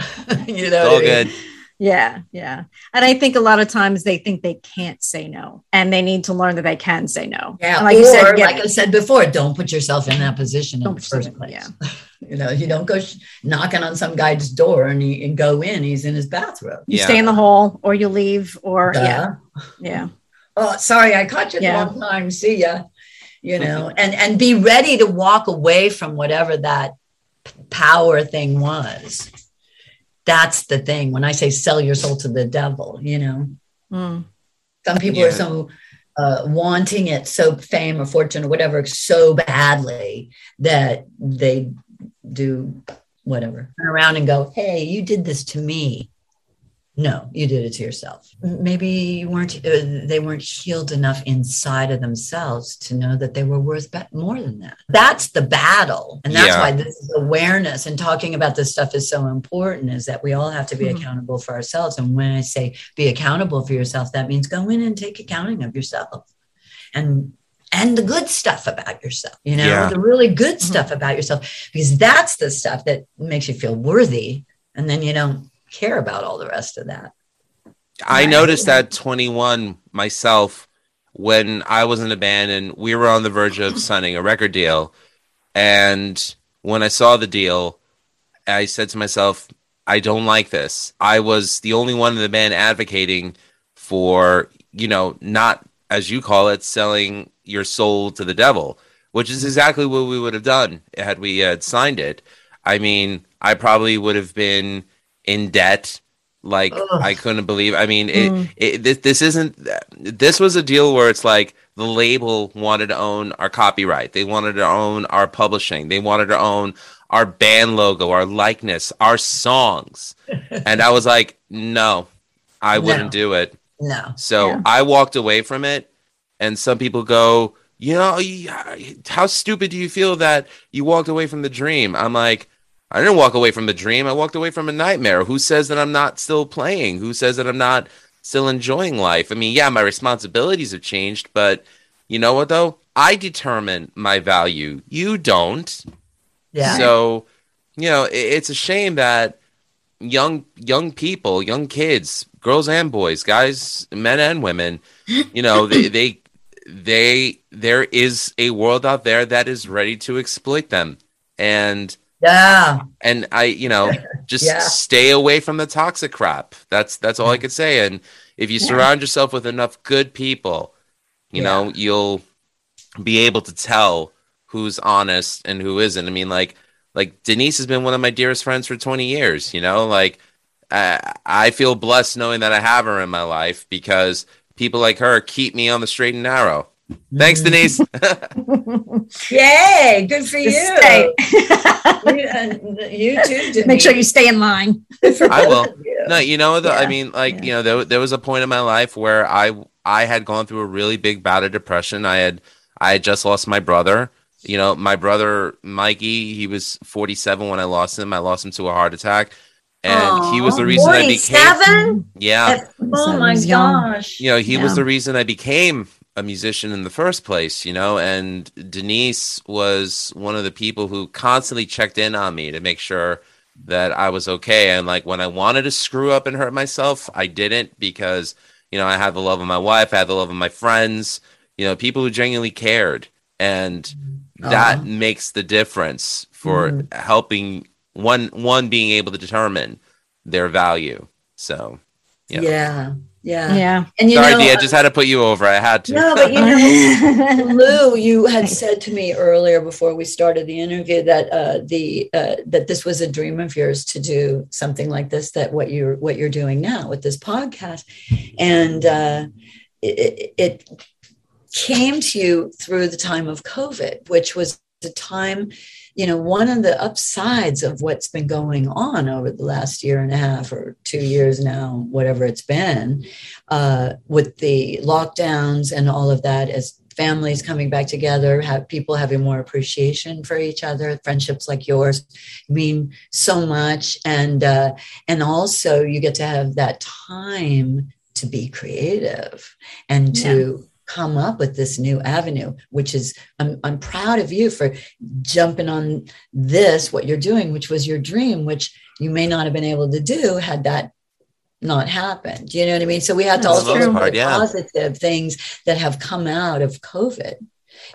E: you know,
A: It's all
E: I mean?
A: good.
D: Yeah. Yeah. And I think a lot of times they think they can't say no and they need to learn that they can say no.
E: Yeah,
D: And like
E: or
D: you said, get-
E: like I said before, don't put yourself in that position in
D: Don't
E: the first place.
D: yeah.
E: You know, you don't go sh- knocking on some guy's door and, he, and go in. He's in his bathrobe.
D: you
A: Yeah.
D: stay in the hall or you leave or yeah.
E: Duh.
D: Yeah.
E: Oh, sorry, I caught you at
D: Yeah.
E: the wrong time. See ya. You know, and and be ready to walk away from whatever that power thing was. That's the thing. When I say sell your soul to the devil, you know,
D: Mm.
E: some people
A: Yeah.
E: are so uh, wanting it so fame or fortune or whatever so badly that they do whatever. Turn around and go, hey, you did this to me. No, you did it to yourself. Maybe you weren't. Uh, they weren't healed enough inside of themselves to know that they were worth be- more than that. That's the battle, and that's
A: Yeah.
E: why this is awareness and talking about this stuff is so important. Is that we all have to be
D: Mhm.
E: accountable for ourselves. And when I say be accountable for yourself, that means go in and take accounting of yourself, and and the good stuff about yourself. You know,
A: Yeah.
E: the really good stuff about yourself, because that's the stuff that makes you feel worthy, and then you don't care about all the rest of that.
A: I
E: Right.
A: noticed at 21 myself when I was in a band and we were on the verge of signing a record deal. And when I saw the deal, I said to myself, I don't like this. I was the only one in the band advocating for, you know, not as you call it, selling your soul to the devil, which is exactly what we would have done had we had signed it. I mean, I probably would have been in debt like
E: Ugh.
A: I couldn't believe. I mean, it,
D: Mm.
A: it this, this isn't this was a deal where it's like the label wanted to own our copyright. They wanted to own our publishing. They wanted to own our band logo, our likeness, our songs. and I was like, no, I wouldn't
E: No.
A: do it.
E: No.
A: So
D: Yeah.
A: I walked away from it, and some people go, you know, how stupid do you feel that you walked away from the dream? I'm like, I didn't walk away from the dream. I walked away from a nightmare. Who says that I'm not still playing? Who says that I'm not still enjoying life? I mean, yeah, my responsibilities have changed, but you know what though? I determine my value. You don't.
E: Yeah.
A: So, you know, it, it's a shame that young young people, young kids, girls and boys, guys, men and women, you know, they they they there is a world out there that is ready to exploit them. And
E: yeah.
A: and I, you know, just
E: Yeah.
A: stay away from the toxic crap. That's that's all I could say. And if you
D: Yeah.
A: surround yourself with enough good people, you
E: Yeah.
A: know, you'll be able to tell who's honest and who isn't. I mean, like like Denise has been one of my dearest friends for 20 years, you know, like I, I feel blessed knowing that I have her in my life because people like her keep me on the straight and narrow. Thanks, mm. Denise.
E: Yay. Good for you.
D: Just stay.
E: you, and you too. Denise.
D: Make sure you stay in line.
A: I will.
E: you.
A: No, you know, the, I mean, like
D: Yeah.
A: you know, there there was a point in my life where I I had gone through a really big bout of depression. I had I had just lost my brother. You know, my brother Mikey, he was 47 when I lost him. I lost him to a heart attack, and he was the
E: Aw,
A: reason I became.
E: 47?
A: Yeah,
E: Oh my gosh.
A: you know, he was the reason I became a musician in the first place, you know, and Denise was one of the people who constantly checked in on me to make sure that I was okay. And like when I wanted to screw up and hurt myself, I didn't because, you know, I had the love of my wife, I had the love of my friends, you know, people who genuinely cared. And uh-huh.
E: that
A: makes the difference for mm-hmm. helping one one being able to determine their value. So
E: Yeah.
A: Yeah.
E: Yeah.
D: Yeah.
E: And you
A: sorry,
E: know,
A: Dee, I just had to put you over. I had to.
E: no, but you know,
D: know,
E: Lou, you had said to me earlier before we started the interview that uh, the uh, that this was a dream of yours to do something like this. That what you're what you're doing now with this podcast, and uh, it, it, it came to you through the time of COVID, which was the time. You know, one of the upsides of what's been going on over the last year and a half or two years now, whatever it's been, uh, with the lockdowns and all of that, as families coming back together, have people having more appreciation for each other, friendships like yours mean so much, and uh, and also you get to have that time to be creative and to come up with this new avenue which is I'm, I'm proud of you for jumping on this what you're doing which was your dream which you may not have been able to do had that not happened you know what i mean so we had to
D: That's
E: also
D: true.
E: look at the
A: yeah.
E: positive things that have come out of covid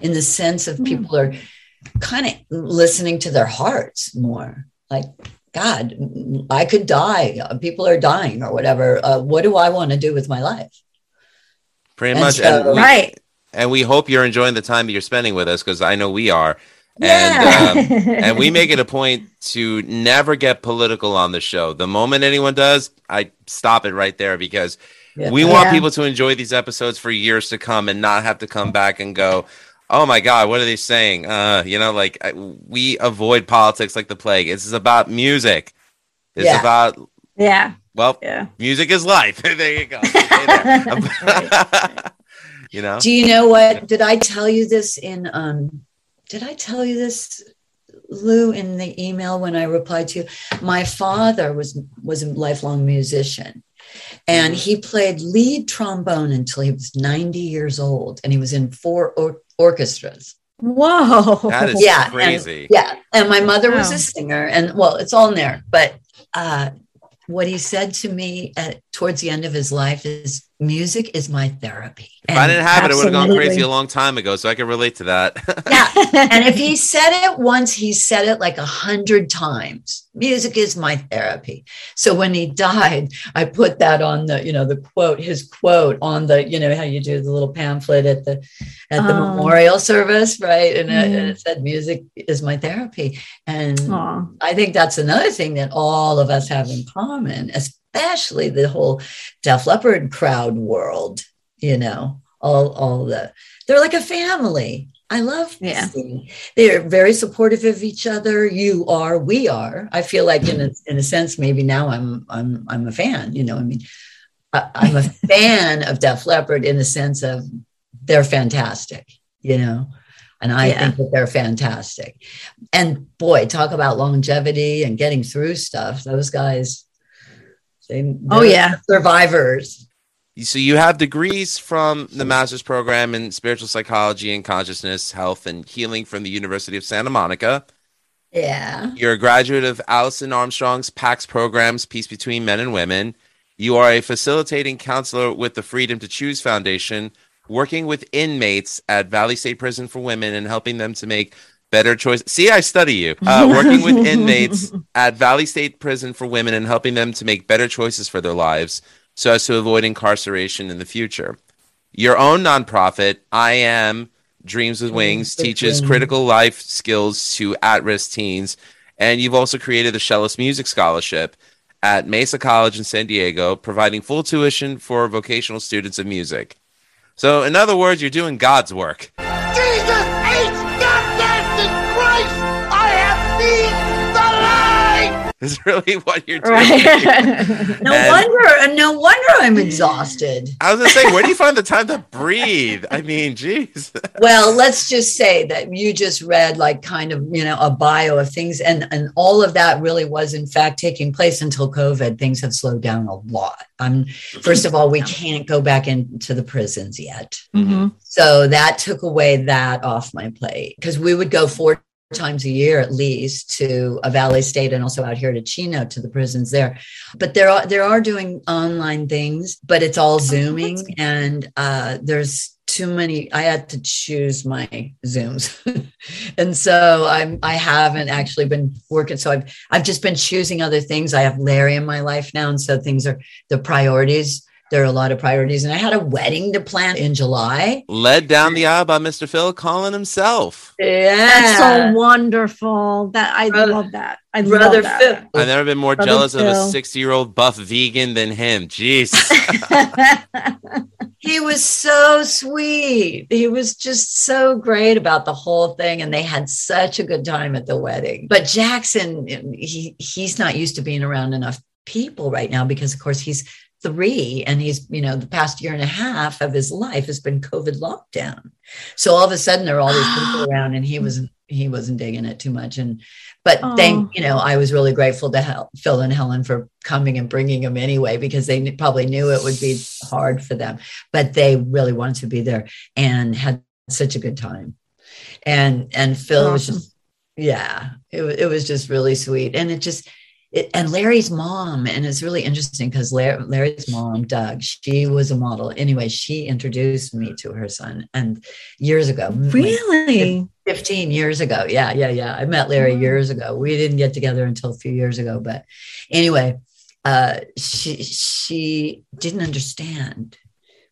E: in the sense of
D: Hmm.
E: people are kind of listening to their hearts more like god i could die people are dying or whatever uh, what do i want to do with my life
A: Pretty
E: And
A: much.
E: so-
A: and, we,
D: right.
A: and we hope you're enjoying the time that you're spending with us because I know we are.
E: Yeah.
A: And, um, and we make it a point to never get political on the show. The moment anyone does, I stop it right there because
E: Yeah.
A: we want
D: Yeah.
A: people to enjoy these episodes for years to come and not have to come back and go, oh my god, what are they saying? Uh, you know, like I- we avoid politics like the plague. This is about music. It's about
D: Yeah.
A: Well,
D: Yeah.
A: music is life. there you go. Stay there. you know,
E: Do you know what? Did I tell you this in um did I tell you this Lou in the email when I replied to you? My father was was a lifelong musician and he played lead trombone until he was 90 years old and he was in four or- orchestras.
D: Whoa.
A: that is
E: Yeah, and-
A: crazy.
E: Yeah. And my mother was a singer and well, it's all in there, but uh what he said to me at towards the end of his life is music is my therapy.
A: If I didn't have it, it would have gone crazy a long time ago. So I can relate to that.
E: yeah. and if he said it once, he said it like a hundred times. Music is my therapy. So when he died, I put that on the, you know, the quote, his quote on the, you know, how you do the little pamphlet at the at the
D: Oh.
E: memorial service, right? And, it,
D: Mhm.
E: and it said, "Music is my therapy." And
D: Aw.
E: I think that's another thing that all of us have in common, especially the whole Def Leppard crowd world. You know, all all the they're like a family. I love
D: Yeah.
E: seeing- They're very supportive of each other. You are, we are. I feel like in a in a sense, maybe now I'm I'm I'm a fan. You know, I mean, I, I'm a fan of Def Leppard in the sense of they're fantastic. You know. And I
D: Yeah.
E: think that they're fantastic. And boy, talk about longevity and getting through stuff. Those guys, they,
D: Oh, yeah.
E: survivors.
A: so you have degrees from the master's program in spiritual psychology and consciousness health and healing from the university of santa monica
E: Yeah.
A: you're a graduate of alison armstrong's pax programs peace between men and women you are a facilitating counselor with the freedom to choose foundation working with inmates at valley state prison for women and helping them to make better choices see i study you uh, working with inmates at valley state prison for women and helping them to make better choices for their lives so as to avoid incarceration in the future. Your own nonprofit, I Am Dreams with Wings, teaches critical life skills to at risk teens. And you've also created the Shellist Music Scholarship at Mesa College in San Diego, providing full tuition for vocational students of music. So, in other words, you're doing God's work.
G: Jesus
A: Is really what you're doing.
D: Right.
E: No
A: And-
E: wonder, no wonder I'm exhausted.
A: I was gonna say, where do you find the time to breathe? I mean, jeez.
E: Well, let's just say that you just read like kind of, you know, a bio of things and and all of that really was in fact taking place until COVID. Things have slowed down a lot. Um first of all, we can't go back into the prisons yet.
D: Mhm.
E: So that took away that off my plate because we would go four times a year at least to a Valley State and also out here to Chino to the prisons there. But there are there are doing online things, but it's all zooming and uh, there's too many. I had to choose my zooms, and so I'm I haven't actually been working. So I've I've just been choosing other things. I have Larry in my life now, and so things are the priorities. There are a lot of priorities, and I had a wedding to plan in July.
A: Led down the aisle by Mr. Phil Collen himself.
E: Yeah,
D: That's so wonderful. That I
E: Brother-
D: love that. I
E: brother
D: love
E: Phil.
D: that.
A: I've never been more
D: Brother
A: jealous of a
D: Phil.
A: 60 year old buff vegan than him. Jeez.
E: He was so sweet. He was just so great about the whole thing, and they had such a good time at the wedding. But Jackson, he he's not used to being around enough people right now because, of course, he's three, and he's you know the past year and a half of his life has been COVID lockdown. So all of a sudden there are all these people around, and he wasn't he wasn't digging it too much. And but
D: Oh.
E: thank you know I was really grateful to help Phil and Helen for coming and bringing him anyway because they probably knew it would be hard for them but they really wanted to be there and had such a good time. And and Phil was just yeah, it, it was just really sweet. And it just it, and Larry's mom, and it's really interesting because Larry, Larry's mom, Doug, she was a model. Anyway, she introduced me to her son, and years ago, like
D: really?
E: 15 years ago. Yeah, yeah, yeah. I met Larry years ago. We didn't get together until a few years ago, but anyway, uh, she she didn't understand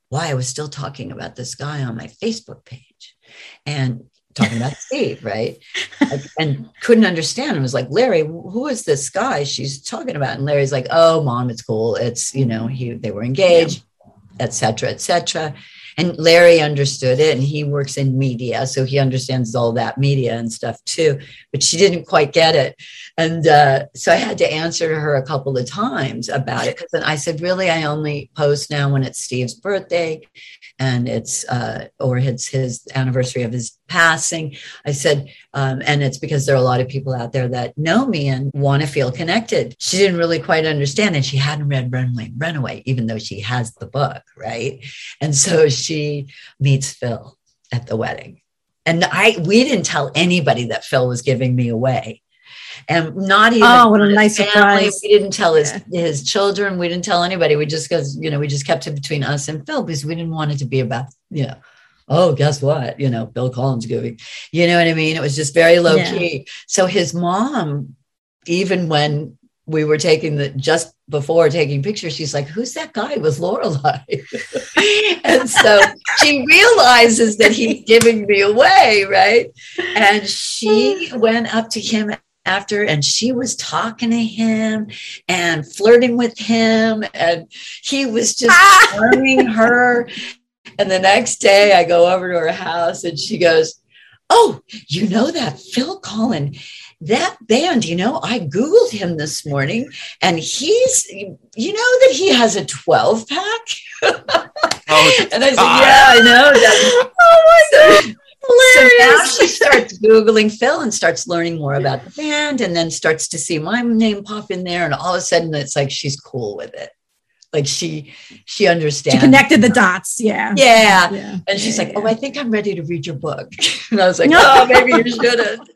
E: why I was still talking about this guy on my Facebook page and talking about Steve, right? And couldn't understand. I was like, Larry, who is this guy she's talking about? And Larry's like, oh, mom, it's cool. It's you know, he they were engaged, et etc. et. And Larry understood it and he works in media. So he understands all that media and stuff too. But she didn't quite get it. And uh, so I had to answer her a couple of times about it. Because I said, really, I only post now when it's Steve's birthday and it's uh, or it's his anniversary of his passing. I said, um, and it's because there are a lot of people out there that know me and want to feel connected. She didn't really quite understand, and she hadn't read Runaway Runaway, even though she has the book, right? And so she meets Phil at the wedding, and I we didn't tell anybody that Phil was giving me away and not even
D: Oh, what a nice
E: family.
D: surprise.
E: We didn't tell his
D: Yeah.
E: his children. We didn't tell anybody. We just because you know we just kept it between us and Phil because we didn't want it to be about you know. Oh, guess what? You know, Phil Collen's giving. You know what I mean? It was just very low
D: Yeah.
E: key. So his mom, even when we were taking the just before taking pictures, she's like, "Who's that guy with Lorelei?" and so she realizes that he's giving me away, right? And she went up to him after and she was talking to him and flirting with him and he was just ah. charming her. And the next day i go over to her house and she goes oh you know that phil collen that band you know i googled him this morning and he's you know that he has a 12 pack?
A: Oh,
E: and i said
A: God.
E: yeah i know that
D: Oh my
E: so, so now she starts Googling Phil and starts learning more about the band and then starts to see my name pop in there. And all of a sudden it's like she's cool with it. Like she she understands.
D: She
E: understands.
D: connected the dots. Yeah.
E: Yeah.
D: Yeah.
E: And she's
D: Yeah,
E: like, oh,
D: yeah.
E: Oh, I think I'm ready to read your book. And I was like, Oh, maybe you shouldn't.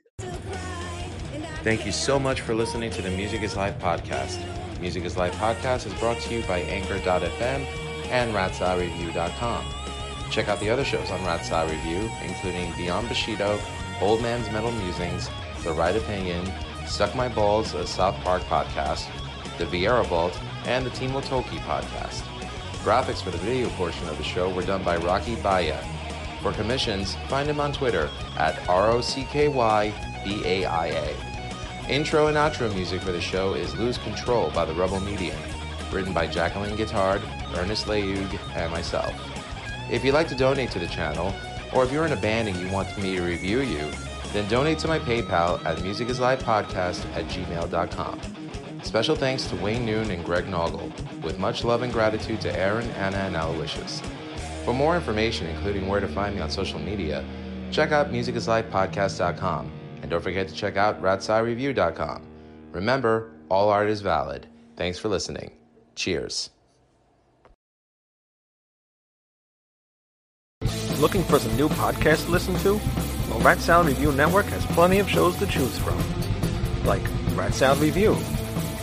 A: Thank you so much for listening to the Music is Life podcast. Music is Life podcast is brought to you by Anchor.fm and RatSaladReview.com. Check out the other shows on Rat Salad Review, including Beyond Bushido, Old Man's Metal Musings, The Right Opinion, Suck My Balls, a South Park podcast, The Vieira Vault, and the Timo Tolkki podcast. Graphics for the video portion of the show were done by Rocky Baia. For commissions, find him on Twitter at R-O-C-K-Y-B-A-I-A. Intro and outro music for the show is Lose Control by the Rebel Medium, written by Jacqueline Guitard, Ernest Leug, and myself. If you'd like to donate to the channel, or if you're in a band and you want me to review you, then donate to my PayPal at musicislifepodcast at gmail.com. Special thanks to Wayne Noon and Greg Noggle, with much love and gratitude to Aaron, Anna, and Aloysius. For more information, including where to find me on social media, check out musicisLifepodcast.com, and don't forget to check out RatSaladReview.com. Remember, all art is valid. Thanks for listening. Cheers.
B: Looking for some new podcasts to listen to? Well, Rat Salad Review Network has plenty of shows to choose from. Like Rat Salad Review,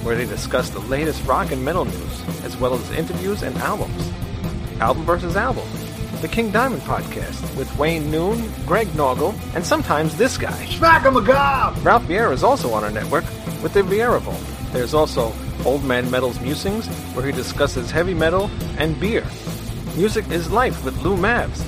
B: where they discuss the latest rock and metal news, as well as interviews and albums. Album versus Album, the King Diamond Podcast, with Wayne Noon, Greg Noggle, and sometimes this guy.
G: Smack him a gob!
B: Ralph Vieira is also on our network with the Vieira Vault. There's also Old Man Metal's Musings, where he discusses heavy metal and beer. Music is Life with Lou Mavs.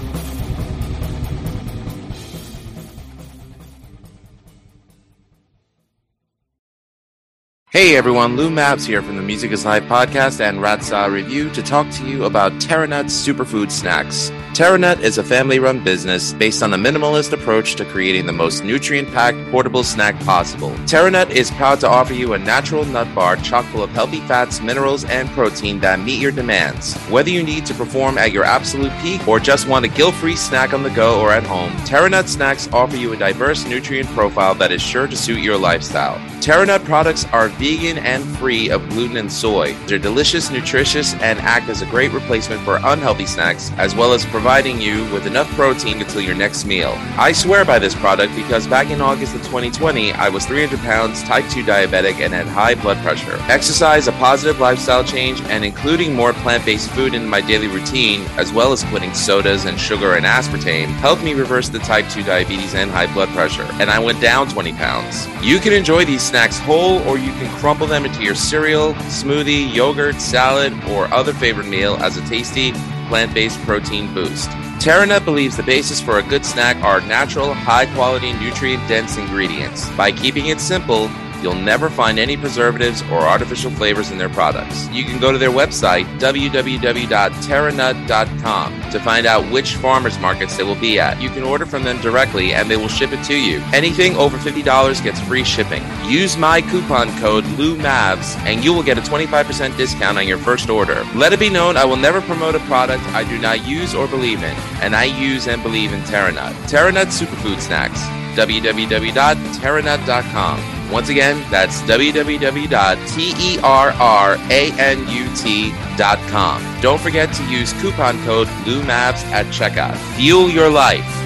A: Hey everyone, Lou Mavs here from the Music is Life podcast and Rat Salad Review to talk to you about TerraNut Superfood Snacks. TerraNut is a family run business based on a minimalist approach to creating the most nutrient packed portable snack possible. TerraNut is proud to offer you a natural nut bar chock full of healthy fats, minerals, and protein that meet your demands. Whether you need to perform at your absolute peak or just want a guilt free snack on the go or at home, TerraNut snacks offer you a diverse nutrient profile that is sure to suit your lifestyle. TerraNut products are vegan and free of gluten and soy. They're delicious, nutritious, and act as a great replacement for unhealthy snacks, as well as providing you with enough protein until your next meal. I swear by this product because back in August of 2020, I was 300 pounds, type 2 diabetic, and had high blood pressure. Exercise, a positive lifestyle change, and including more plant based food in my daily routine, as well as quitting sodas and sugar and aspartame, helped me reverse the type 2 diabetes and high blood pressure, and I went down 20 pounds. You can enjoy these snacks whole, or you can crumble them into your cereal, smoothie, yogurt, salad, or other favorite meal as a tasty, plant based protein boost. TerraNut believes the basis for a good snack are natural, high quality, nutrient dense ingredients. By keeping it simple, you'll never find any preservatives or artificial flavors in their products. You can go to their website, www.terranut.com, to find out which farmers markets they will be at. You can order from them directly and they will ship it to you. Anything over $50 gets free shipping. Use my coupon code LUMAVS and you will get a 25% discount on your first order. Let it be known I will never promote a product I do not use or believe in, and I use and believe in TerraNut. TerraNut Superfood Snacks www.terranut.com. Once again, that's www.terranut.com. Don't forget to use coupon code LUMAVS at checkout. Fuel your life.